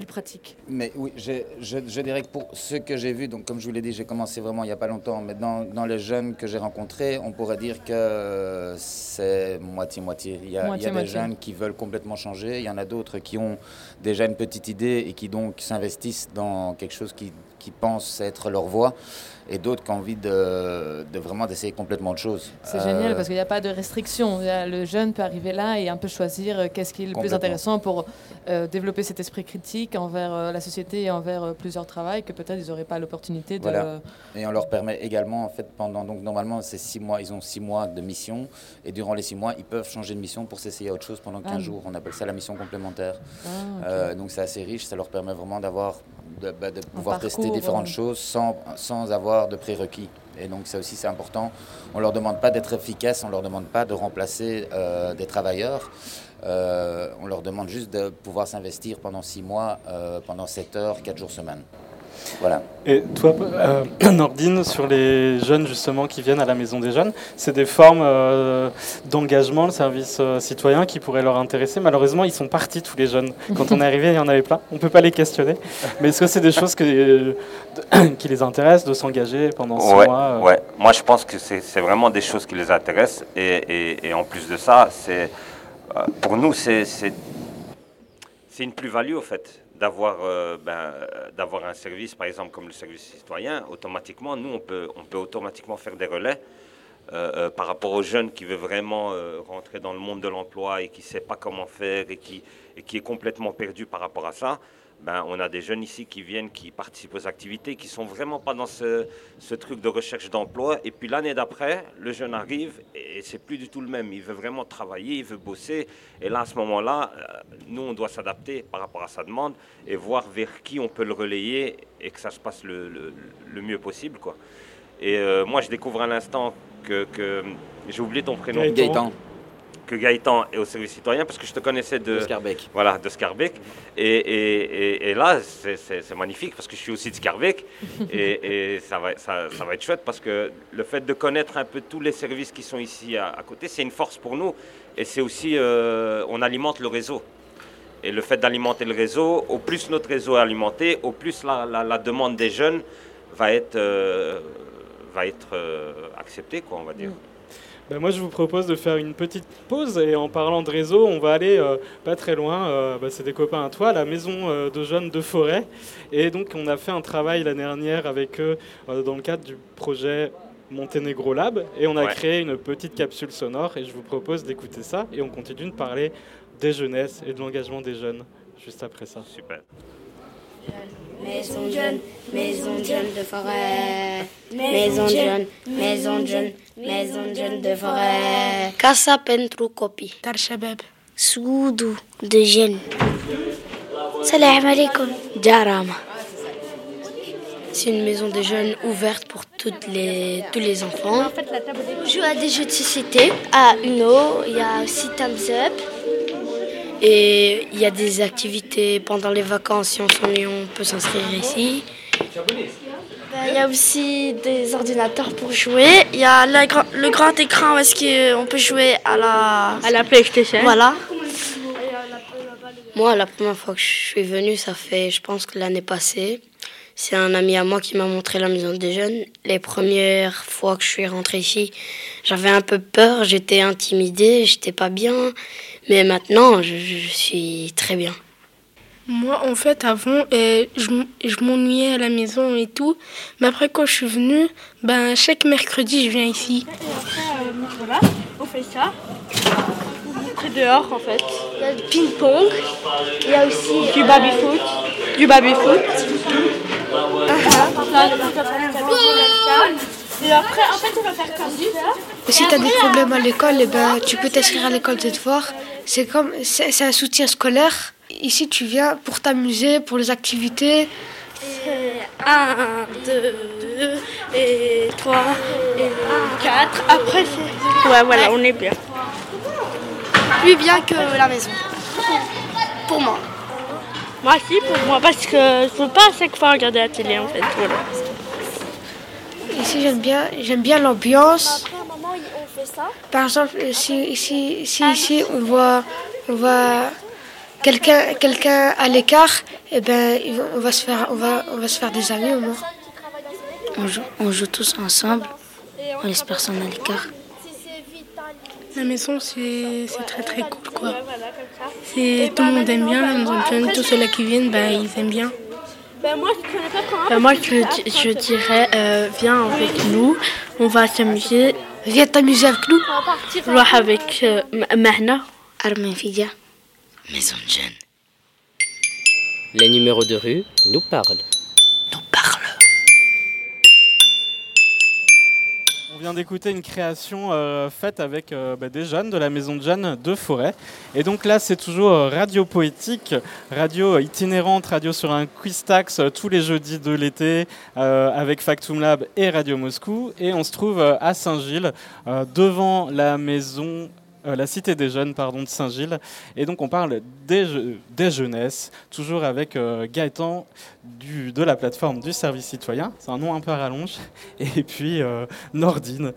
plus pratique. Mais oui, je, je, je dirais que pour ce que j'ai vu, donc comme je vous l'ai dit, j'ai commencé vraiment il n'y a pas longtemps, mais dans, dans les jeunes que j'ai rencontrés, on pourrait dire que c'est moitié-moitié. Il y a, il y a des jeunes qui veulent complètement changer, il y en a d'autres qui ont déjà une petite idée et qui donc s'investissent dans quelque chose qui, qui pensent être leur voie, et d'autres qui ont envie de, de vraiment d'essayer complètement autre chose. C'est Euh, génial parce qu'il n'y a pas de restriction. Le jeune peut arriver là et un peu choisir euh, qu'est-ce qui est le plus intéressant pour euh, développer cet esprit critique envers euh, la société et envers euh, plusieurs travails que peut-être ils n'auraient pas l'opportunité de. Voilà. Et on leur permet également, en fait, pendant, donc normalement, c'est six mois, ils ont six mois de mission, et durant les six mois, ils peuvent changer de mission pour s'essayer à autre chose pendant 15 Ah. jours. On appelle ça la mission complémentaire. Ah. Euh, donc c'est assez riche, ça leur permet vraiment d'avoir, de, bah, de pouvoir tester différentes euh. choses sans, sans avoir de prérequis. Et donc ça aussi c'est important. On leur demande pas d'être efficace, on leur demande pas de remplacer euh, des travailleurs. Euh, on leur demande juste de pouvoir s'investir pendant six mois, euh, pendant 7 heures, 4 jours semaine. Voilà. Et toi, euh, Nordine, sur les jeunes justement qui viennent à la Maison des Jeunes, c'est des formes euh, d'engagement, le service euh, citoyen qui pourraient leur intéresser. Malheureusement, ils sont partis tous les jeunes. Quand on est arrivé, il y en avait plein. On ne peut pas les questionner. Mais est-ce que c'est des choses que, euh, qui les intéressent de s'engager pendant six ouais, mois euh, ouais. Moi, je pense que c'est c'est vraiment des choses qui les intéressent. Et, et- et en plus de ça, c'est euh, pour nous, c'est c'est- c'est une plus-value, au fait, d'avoir euh, ben, d'avoir un service, par exemple, comme le service citoyen. Automatiquement, nous, on peut, on peut automatiquement faire des relais. euh, euh, par rapport aux jeunes qui veulent vraiment rentrer dans le monde de l'emploi et qui ne sait pas comment faire et qui, et qui est complètement perdu par rapport à ça, ben, on a des jeunes ici qui viennent, qui participent aux activités, qui sont vraiment pas dans ce, ce truc de recherche d'emploi. Et puis l'année d'après, le jeune arrive et c'est plus du tout le même. Il veut vraiment travailler, il veut bosser. Et là, à ce moment-là, euh, nous, on doit s'adapter par rapport à sa demande et voir vers qui on peut le relayer et que ça se passe le, le- le mieux possible. Quoi. Et euh, moi, je découvre à l'instant que, que- j'ai oublié ton prénom. Gaëtan. Que Gaëtan est au service citoyen parce que je te connaissais de, De Scarbeck. Voilà, de Scarbeck. Et, et- et- et là, c'est- magnifique parce que je suis aussi de Scarbeck. et ça, va, ça, ça va être chouette parce que le fait de connaître un peu tous les services qui sont ici à, à côté, c'est une force pour nous. Et c'est aussi, euh, on alimente le réseau. Et le fait d'alimenter le réseau, au plus notre réseau est alimenté, au plus la, la- la demande des jeunes va être, euh, va être euh, acceptée, quoi, on va dire. Ben, moi, je vous propose de faire une petite pause et en parlant de réseau, on va aller euh, pas très loin. euh, bah, c'est des copains à toi, la maison euh, de jeunes de Forêt. Et donc, on a fait un travail l'année dernière avec eux dans le cadre du projet Monténégro Lab et on a Ouais. créé une petite capsule sonore. Et je vous propose d'écouter ça et on continue de parler des jeunesses et de l'engagement des jeunes juste après ça. Super. Maison jeune, Maison jeune de forêt. Maison jeune, Maison jeune, Maison jeune de forêt. Casa pentru copii. Dar de jeunes. Salam alaikum. Jarama. C'est une maison de jeunes ouverte pour toutes les, tous les enfants. On joue à des jeux de société, à Uno, il y a aussi Thumbs Up. Et il y a des activités pendant les vacances. Si on s'ennuie, on peut s'inscrire ici. Ben, Il y a aussi des ordinateurs pour jouer. Il y a la le grand écran où est-ce qu'on peut jouer à la... À la PlayStation. Voilà. Moi, la première fois que je suis venue, ça fait, je pense que l'année passée, c'est un ami à moi qui m'a montré la maison des jeunes. Les premières fois que je suis rentrée ici, j'avais un peu peur, j'étais intimidée, j'étais pas bien. Mais maintenant, je, je suis très bien. Moi, en fait, avant, euh, je, m'ennuyais à la maison et tout. Mais après, quand je suis venue, ben, chaque mercredi, je viens ici. voilà, on fait ça. Très dehors, en fait. Il y a le ping-pong. Il y a aussi... Du baby-foot. Du baby-foot. Et après, en fait, on va faire comme ça. Si tu as des problèmes à l'école, eh ben, tu peux t'inscrire à l'école des devoirs. C'est comme c'est c'est un soutien scolaire. Ici, tu viens pour t'amuser, pour les activités. 1, 2 et 3 et 4. Après, c'est... Ouais, voilà, on est bien. Plus bien que la maison. Pour moi. Moi, si, pour moi, parce que je veux pas à chaque fois regarder la télé, en fait. Voilà. Ici, j'aime bien, j'aime bien l'ambiance. Par exemple, si ici, si ici on voit, on voit quelqu'un, quelqu'un à l'écart, eh ben, on va se faire, on va, on va se faire des amis au moins. On joue, on joue tous ensemble. On laisse personne à l'écart. La maison, c'est c'est très très cool, quoi. C'est- Tout le monde aime bien, la maison tous ceux-là qui viennent, bah, ils aiment bien. Ben moi, je connais pas. Ben moi, je, dirais, euh, viens avec nous, on va s'amuser. Viens t'amuser avec nous. On va partir. Hein. Avec euh, Mahna. Armin Fidia. Maison de. Les numéros de rue nous parlent. D'écouter une création euh, faite avec euh, bah, des jeunes de la maison de jeunes de Forêt. Et donc là, c'est toujours euh, radio poétique, radio itinérante, radio sur un quiz tax tous les jeudis de l'été avec Factum Lab et Radio Moscou. Et on se trouve à Saint-Gilles, devant la maison. Euh, la cité des jeunes pardon, de Saint-Gilles. Et donc on parle des, je- jeunesses, toujours avec euh, Gaëtan du, de la plateforme du service citoyen. C'est un nom un peu rallonge. Et puis euh, Nordine,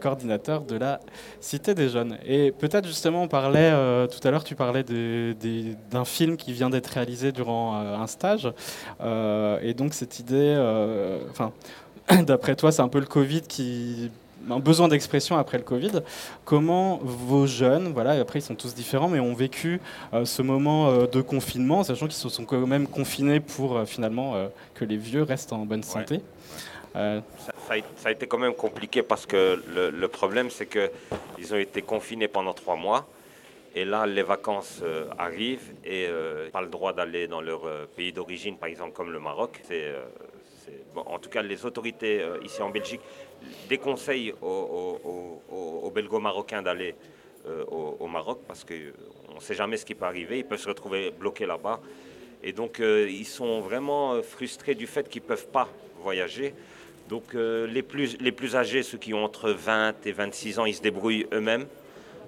coordinateur de la Cité des Jeunes. Et peut-être justement, on parlait, tout à l'heure, tu parlais d'un film qui vient d'être réalisé durant un stage. Et donc cette idée, enfin, d'après toi, c'est un peu le Covid qui un besoin d'expression après le Covid. Comment vos jeunes, voilà, et après ils sont tous différents, mais ont vécu euh, ce moment euh, de confinement, sachant qu'ils se sont quand même confinés pour euh, finalement euh, que les vieux restent en bonne santé. Euh, Ça, ça a, ça a été quand même compliqué parce que le, le problème, c'est qu'ils ont été confinés pendant trois mois. Et là, les vacances euh, arrivent et euh, pas le droit d'aller dans leur euh, pays d'origine, par exemple comme le Maroc. C'est, euh, c'est- bon, en tout cas, les autorités euh, ici en Belgique déconseillent aux, aux- belgo-marocains d'aller euh, au, Maroc parce qu'on ne sait jamais ce qui peut arriver. Ils peuvent se retrouver bloqués là-bas. Et donc, euh, ils sont vraiment euh, frustrés du fait qu'ils ne peuvent pas voyager. Donc, euh, les, plus, les plus âgés, ceux qui ont entre 20 et 26 ans, ils se débrouillent eux-mêmes.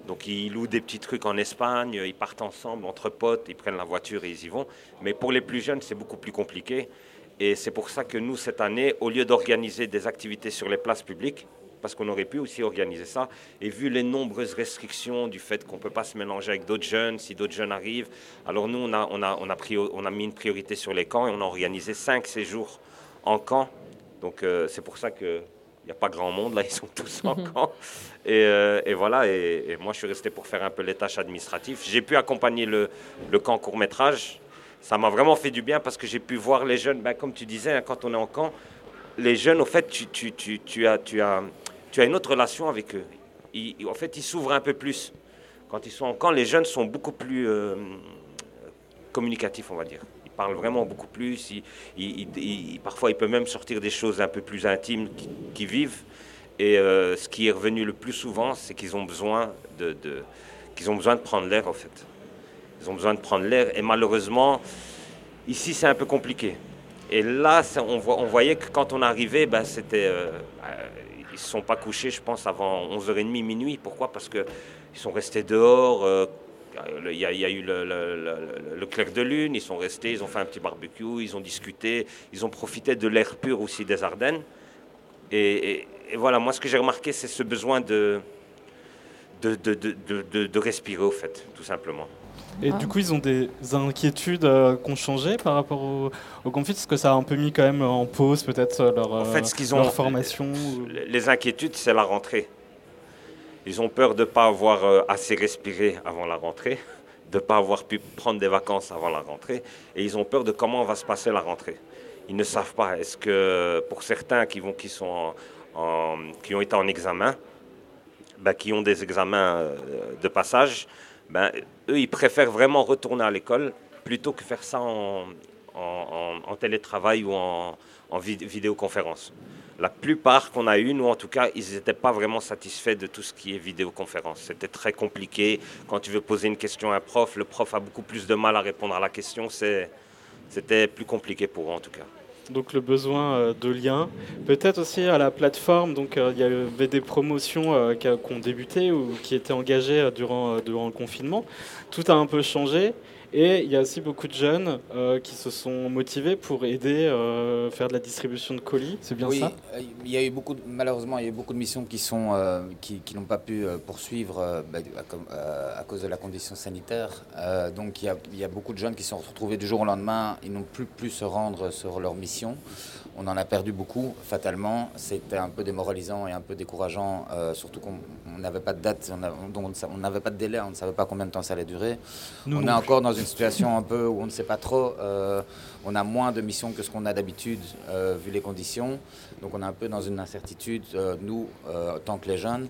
Donc, ils louent des petits trucs en Espagne, ils partent ensemble, entre potes, ils prennent la voiture et ils y vont. Mais pour les plus jeunes, c'est beaucoup plus compliqué. Et c'est pour ça que nous, cette année, au lieu d'organiser des activités sur les places publiques, parce qu'on aurait pu aussi organiser ça, et vu les nombreuses restrictions du fait qu'on ne peut pas se mélanger avec d'autres jeunes, si d'autres jeunes arrivent, alors nous, on a, on, a, on, a pris, on a mis une priorité sur les camps et on a organisé cinq séjours en camp. Donc euh, c'est pour ça qu'il n'y a pas grand monde, là, ils sont tous en camp. Et, euh, et voilà, et, et moi je suis resté pour faire un peu les tâches administratives. J'ai pu accompagner le, le camp court-métrage. Ça m'a vraiment fait du bien parce que j'ai pu voir les jeunes, ben, comme tu disais, hein, quand on est en camp, les jeunes, au fait, tu, as, une autre relation avec eux. En fait, ils s'ouvrent un peu plus. Quand ils sont en camp, les jeunes sont beaucoup plus euh, communicatifs, on va dire. Ils parlent vraiment beaucoup plus. Parfois, ils peuvent même sortir des choses un peu plus intimes qui- qu'ils vivent. Et euh, ce qui est revenu le plus souvent, c'est qu'ils ont besoin de- qu'ils ont besoin de prendre l'air, en fait. Ils ont besoin de prendre l'air. Et malheureusement, ici, c'est un peu compliqué. Et là, on, voyait que quand on arrivait, ben, c'était, euh, euh, ils ne se sont pas couchés, je pense, avant 11h30, minuit. Pourquoi? Parce qu'ils sont restés dehors. euh, Il y, a- eu le, clair de lune, ils sont restés, ils ont fait un petit barbecue, ils ont discuté, ils ont profité de l'air pur aussi des Ardennes. Et, voilà, moi ce que j'ai remarqué, c'est ce besoin de respirer, au fait, tout simplement. Et du coup, ils ont des inquiétudes euh, qui ont changé par rapport au, au conflit? Est-ce que ça a un peu mis quand même en pause peut-être leur, En fait, ce qu'ils ont, leur formation ou- les- les inquiétudes, c'est la rentrée. Ils ont peur de ne pas avoir euh, assez respiré avant la rentrée, de ne pas avoir pu prendre des vacances avant la rentrée, et ils ont peur de comment va se passer la rentrée. Ils ne savent pas. Est-ce que pour certains qui, vont, qui, sont en- en- qui ont été en examen, ben, qui ont des examens euh, de passage, ben, eux, ils préfèrent vraiment retourner à l'école plutôt que faire ça en, télétravail ou en, en vid- vidéoconférence. La plupart qu'on a eu, nous en tout cas, ils n'étaient pas vraiment satisfaits de tout ce qui est vidéoconférence. C'était très compliqué. Quand tu veux poser une question à un prof, le prof a beaucoup plus de mal à répondre à la question. C'était plus compliqué pour eux en tout cas. Donc le besoin euh, de lien. Peut-être aussi à la plateforme, donc euh, il y avait des promotions euh, qui, ont débuté ou qui étaient engagées durant le confinement. Tout a un peu changé. Et il y a aussi beaucoup de jeunes euh, qui se sont motivés pour aider, euh, faire de la distribution de colis. C'est bien oui, ça? euh, il y a eu beaucoup, de- malheureusement, il y a eu beaucoup de missions qui sont euh, qui, qui n'ont pas pu euh, poursuivre euh, bah, à, euh, cause de la condition sanitaire. Euh, donc il y, a, il y a beaucoup de jeunes qui se sont retrouvés du jour au lendemain. Ils n'ont plus pu se rendre sur leur mission. On en a perdu beaucoup, fatalement. C'était un peu démoralisant et un peu décourageant, euh, surtout qu'on on n'avait pas de date, on a- donc n'avait pas de délai, on ne savait pas combien de temps ça allait durer. Nous on non est encore dans une situation un peu où on ne sait pas trop. euh, on a moins de missions que ce qu'on a d'habitude, euh, vu les conditions. Donc on est un peu dans une incertitude, nous, tant que les jeunes.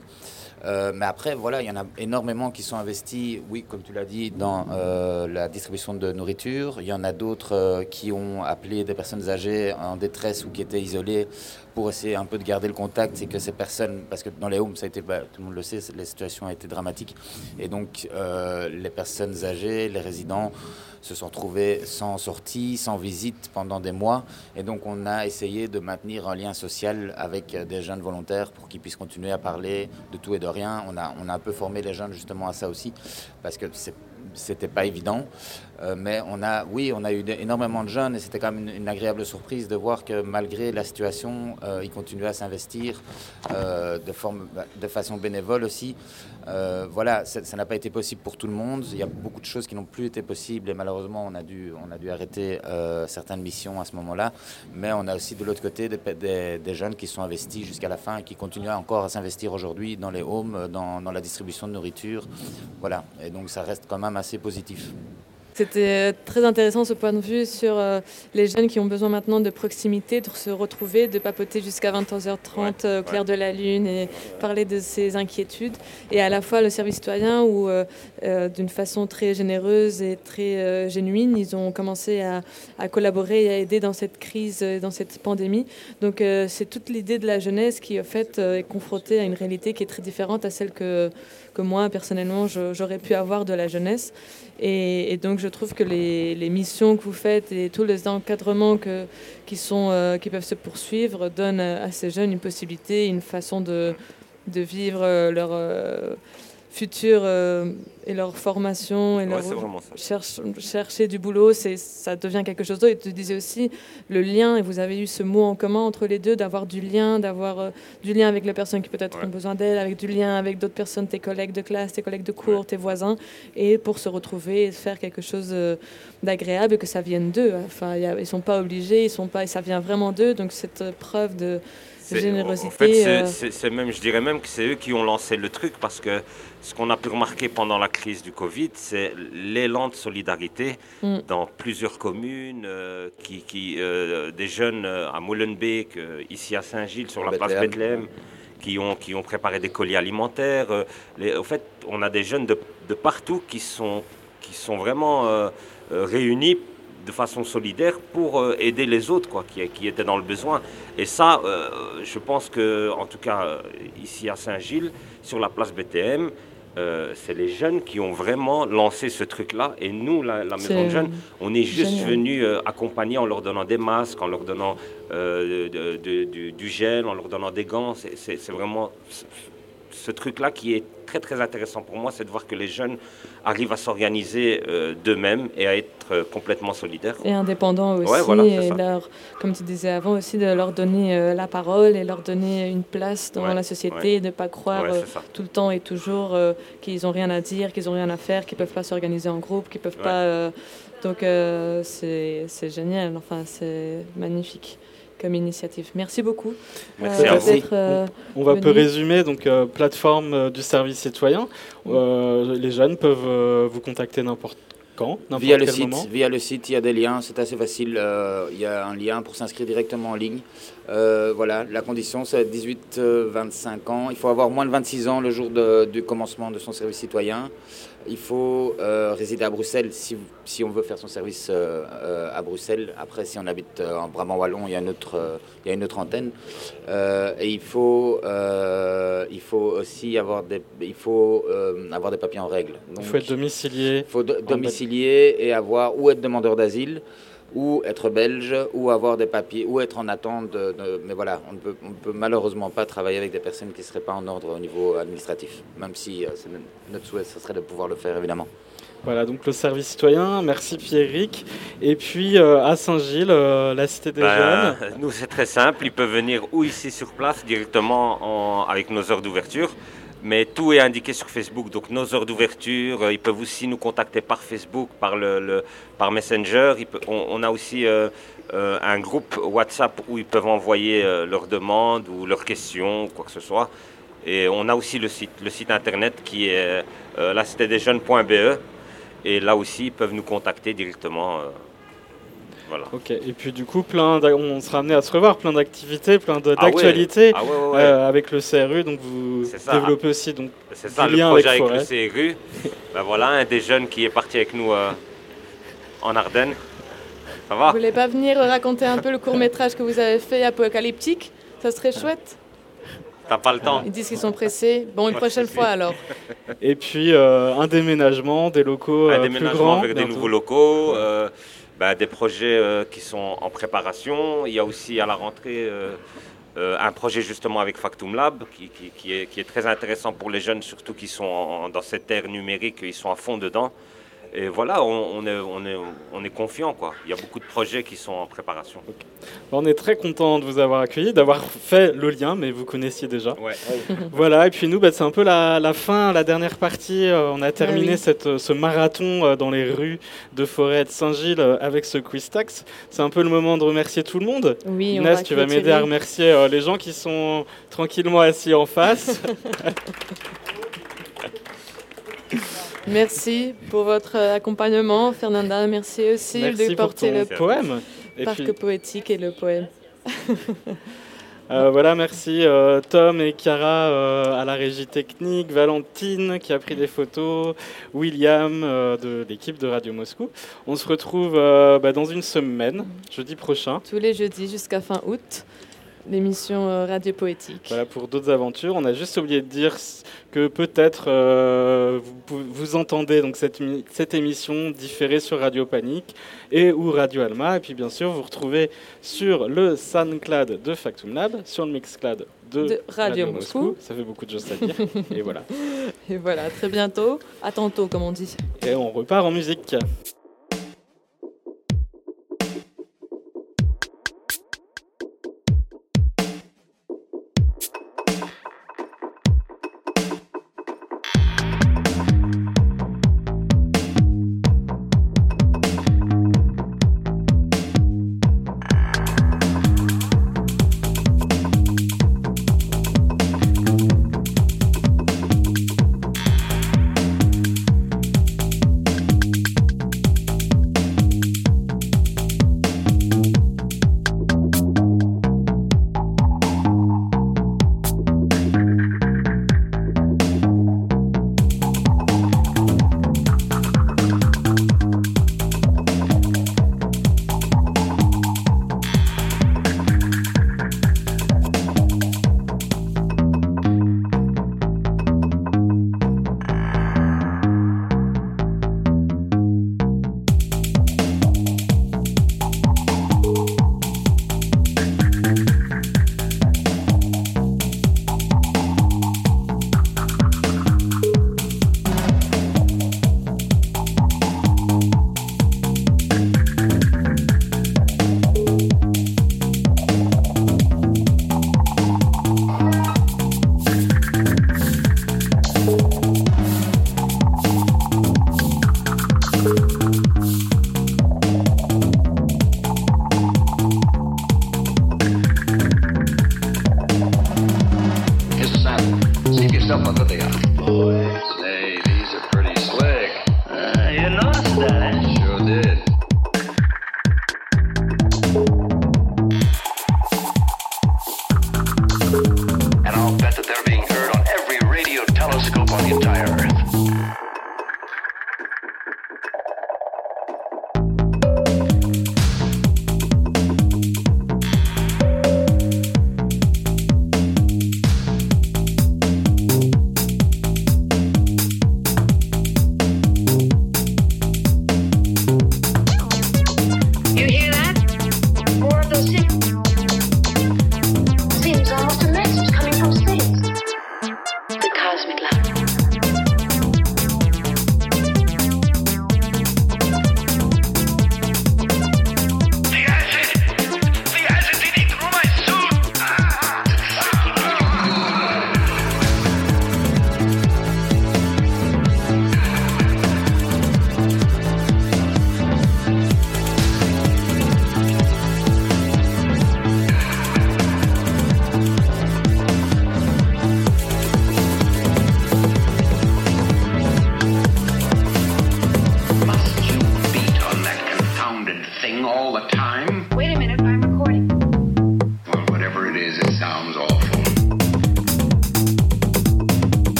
Euh, mais après, voilà, il y en a énormément qui sont investis, oui, comme tu l'as dit, dans euh, la distribution de nourriture. Il y en a d'autres euh, qui ont appelé des personnes âgées en détresse ou qui étaient isolées pour essayer un peu de garder le contact. C'est que ces personnes, parce que dans les homes, ça a été, bah, tout le monde le sait, la situation a été dramatique. Et donc, euh, les personnes âgées, les résidents, se sont retrouvés sans sortie, sans visite pendant des mois. Et donc on a essayé de maintenir un lien social avec euh, des jeunes volontaires pour qu'ils puissent continuer à parler de tout et de rien. On a, on a un peu formé les jeunes justement à ça aussi, parce que c'était pas évident, Euh, mais on a, oui, on a eu énormément de jeunes et c'était quand même une, agréable surprise de voir que malgré la situation, euh, ils continuaient à s'investir euh, de, forme, de façon bénévole aussi. Voilà, ça n'a pas été possible pour tout le monde. Il y a beaucoup de choses qui n'ont plus été possibles et malheureusement, on a dû, arrêter certaines missions à ce moment-là. Mais on a aussi de l'autre côté des jeunes qui sont investis jusqu'à la fin et qui continuent encore à s'investir aujourd'hui dans les homes, dans, dans la distribution de nourriture. Voilà, et donc ça reste quand même assez positif. C'était très intéressant ce point de vue sur euh, les jeunes qui ont besoin maintenant de proximité, de se retrouver, de papoter jusqu'à 20h30 euh, au clair de la lune et parler de ses inquiétudes. Et à la fois le service citoyen où, euh, euh, d'une façon très généreuse et très euh, génuine, ils ont commencé à, à collaborer et à aider dans cette crise, euh, dans cette pandémie. Donc euh, c'est toute l'idée de la jeunesse qui, en fait, euh, est confrontée à une réalité qui est très différente à celle que, que moi, personnellement, j'aurais pu avoir de la jeunesse. Et, donc, je trouve que les, missions que vous faites et tous les encadrements euh, qui peuvent se poursuivre donnent à ces jeunes une possibilité, une façon de, de vivre euh, leur euh, futur euh, et leur formation et Ouais, leur cherche- chercher du boulot, c'est ça devient quelque chose d'autre. Et tu disais aussi le lien, et vous avez eu ce mot en commun entre les deux, d'avoir du lien, d'avoir euh, du lien avec les personnes qui peut-être ont besoin d'aide, avec du lien avec d'autres personnes, tes collègues de classe, tes collègues de cours, tes voisins, et pour se retrouver et faire quelque chose euh, d'agréable et que ça vienne d'eux. Enfin, y a- ils sont pas obligés, ils sont pas, et ça vient vraiment d'eux. Donc cette preuve de générosité. En fait, c'est- euh, c'est même, je dirais même que c'est eux qui ont lancé le truc parce que ce qu'on a pu remarquer pendant la crise du Covid, c'est l'élan de solidarité Mm. dans plusieurs communes, euh, qui, qui, euh, des jeunes à Molenbeek, ici à Saint-Gilles, sur la place Bethléem. Qui ont, qui ont préparé des colis alimentaires. les- au fait, on a des jeunes de, de partout qui sont, qui sont vraiment euh, réunis de façon solidaire pour euh, aider les autres quoi, qui, qui étaient dans le besoin. Et ça, euh, je pense que, en tout cas euh, ici à Saint-Gilles, sur la place BTM, euh, c'est les jeunes qui ont vraiment lancé ce truc-là. Et nous, la, Maison de Jeunes, on est juste génial. venus euh, accompagner en leur donnant des masques, en leur donnant de- de- du, du gel, en leur donnant des gants. C'est vraiment ce, truc-là qui est très très intéressant pour moi, c'est de voir que les jeunes arrivent à s'organiser euh, d'eux-mêmes et à être euh, complètement solidaires. et indépendants aussi, Ouais, voilà, c'est et leur, comme tu disais avant aussi, de leur donner euh, la parole et leur donner une place dans Ouais, la société, ouais. de ne pas croire tout le temps et toujours qu'ils n'ont rien à dire, qu'ils n'ont rien à faire, qu'ils ne peuvent pas s'organiser en groupe, qu'ils peuvent pas... donc c'est c'est génial, enfin c'est magnifique comme initiative. Merci beaucoup. Merci euh, à vous. d'être, euh, On va peu résumer, donc euh, plateforme euh, du service citoyen. Euh, les jeunes peuvent euh, vous contacter n'importe quand, n'importe Via le site, moment. via le site, il y a des liens, c'est assez facile. euh, il y a un lien pour s'inscrire directement en ligne. Euh, voilà, la condition c'est 18-25 ans. Il faut avoir moins de 26 ans le jour de- du commencement de son service citoyen. Il faut euh, résider à Bruxelles si, si on veut faire son service euh, euh, à Bruxelles. Après, si on habite en Brabant Wallon, il y a une autre, euh, il y a une autre antenne. Et il faut, il faut aussi avoir des, il faut, avoir des papiers en règle. Il faut être domicilié. Il faut do- domicilier et avoir ou être demandeur d'asile ou être belge ou avoir des papiers ou être en attente. De, de- mais voilà, on ne peut, on ne peut malheureusement pas travailler avec des personnes qui ne seraient pas en ordre au niveau administratif, même si euh, notre souhait, ce serait de pouvoir le faire évidemment. Voilà, donc le service citoyen, merci Pierrick. Et puis euh, à Saint-Gilles, euh, la Cité des Ben, Jeunes. Nous, c'est très simple. Ils peuvent venir ou ici sur place directement en- avec nos heures d'ouverture. Mais tout est indiqué sur Facebook. Donc, nos heures d'ouverture, euh, ils peuvent aussi nous contacter par Facebook, par, le, par Messenger. On, a aussi euh, euh, un groupe WhatsApp où ils peuvent envoyer leurs demandes ou leurs questions, quoi que ce soit. Et on a aussi le site, le site internet qui est la citédesjeunes.be. Et là aussi, ils peuvent nous contacter directement. Voilà. Ok, et puis du coup, plein on sera amené à se revoir, plein d'activités, plein Ah ouais. d'actualités Ah ouais, ouais, ouais. euh, avec le CRU. Donc vous ça. développez aussi donc, C'est ça, du le lien projet avec avec, le CRU. ben voilà, un des jeunes qui est parti avec nous euh, en Ardennes. Ça va Vous voulez pas venir raconter un peu le court métrage que vous avez fait apocalyptique? Ça serait chouette. T'as pas le temps Ils disent qu'ils sont pressés. Bon, une prochaine fois alors. Et puis euh, un déménagement, des locaux Un euh, plus déménagement grands. vers des nouveaux locaux, euh, ben, des projets euh, qui sont en préparation. Il y a aussi à la rentrée euh, euh, un projet justement avec Factum Lab qui, est, très intéressant pour les jeunes, surtout qui sont dans cette ère numérique, ils sont à fond dedans. Et voilà, on, on est, on est, on est confiant. Quoi. Il y a beaucoup de projets qui sont en préparation. On est très content de vous avoir accueilli, d'avoir fait le lien, mais vous connaissiez déjà. Ouais. voilà, et puis nous, bah, c'est un peu la, la fin, la dernière partie. Euh, on a terminé oui. cette, euh, ce marathon euh, dans les rues de Forêt et de Saint-Gilles euh, avec ce quiz tax. C'est un peu le moment de remercier tout le monde. Oui, Inès, tu vas m'aider à remercier euh, les gens qui sont tranquillement assis en face. Merci pour votre accompagnement, Fernanda. Merci aussi Merci de pour porter ton le poème. Et parc puis- poétique et le poème. Euh, voilà, merci euh, Tom et Cara euh, à la régie technique, Valentine qui a pris des photos, William euh, de l'équipe de Radio Moscou. On se retrouve euh, bah, dans une semaine, jeudi prochain. Tous les jeudis jusqu'à fin août, l'émission euh, Radio Poétique. Voilà pour d'autres aventures. On a juste oublié de dire que peut-être euh, vous, entendez donc cette, cette émission différée sur Radio Panique et ou Radio Alma. Et puis bien sûr, vous retrouvez sur le SoundCloud de Factum Lab, sur le Mixcloud de, De Radio Moscou. Ça fait beaucoup de choses à dire. et voilà. Et voilà, très bientôt. À tantôt, comme on dit. Et on repart en musique.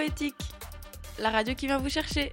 Poétique, la radio qui vient vous chercher.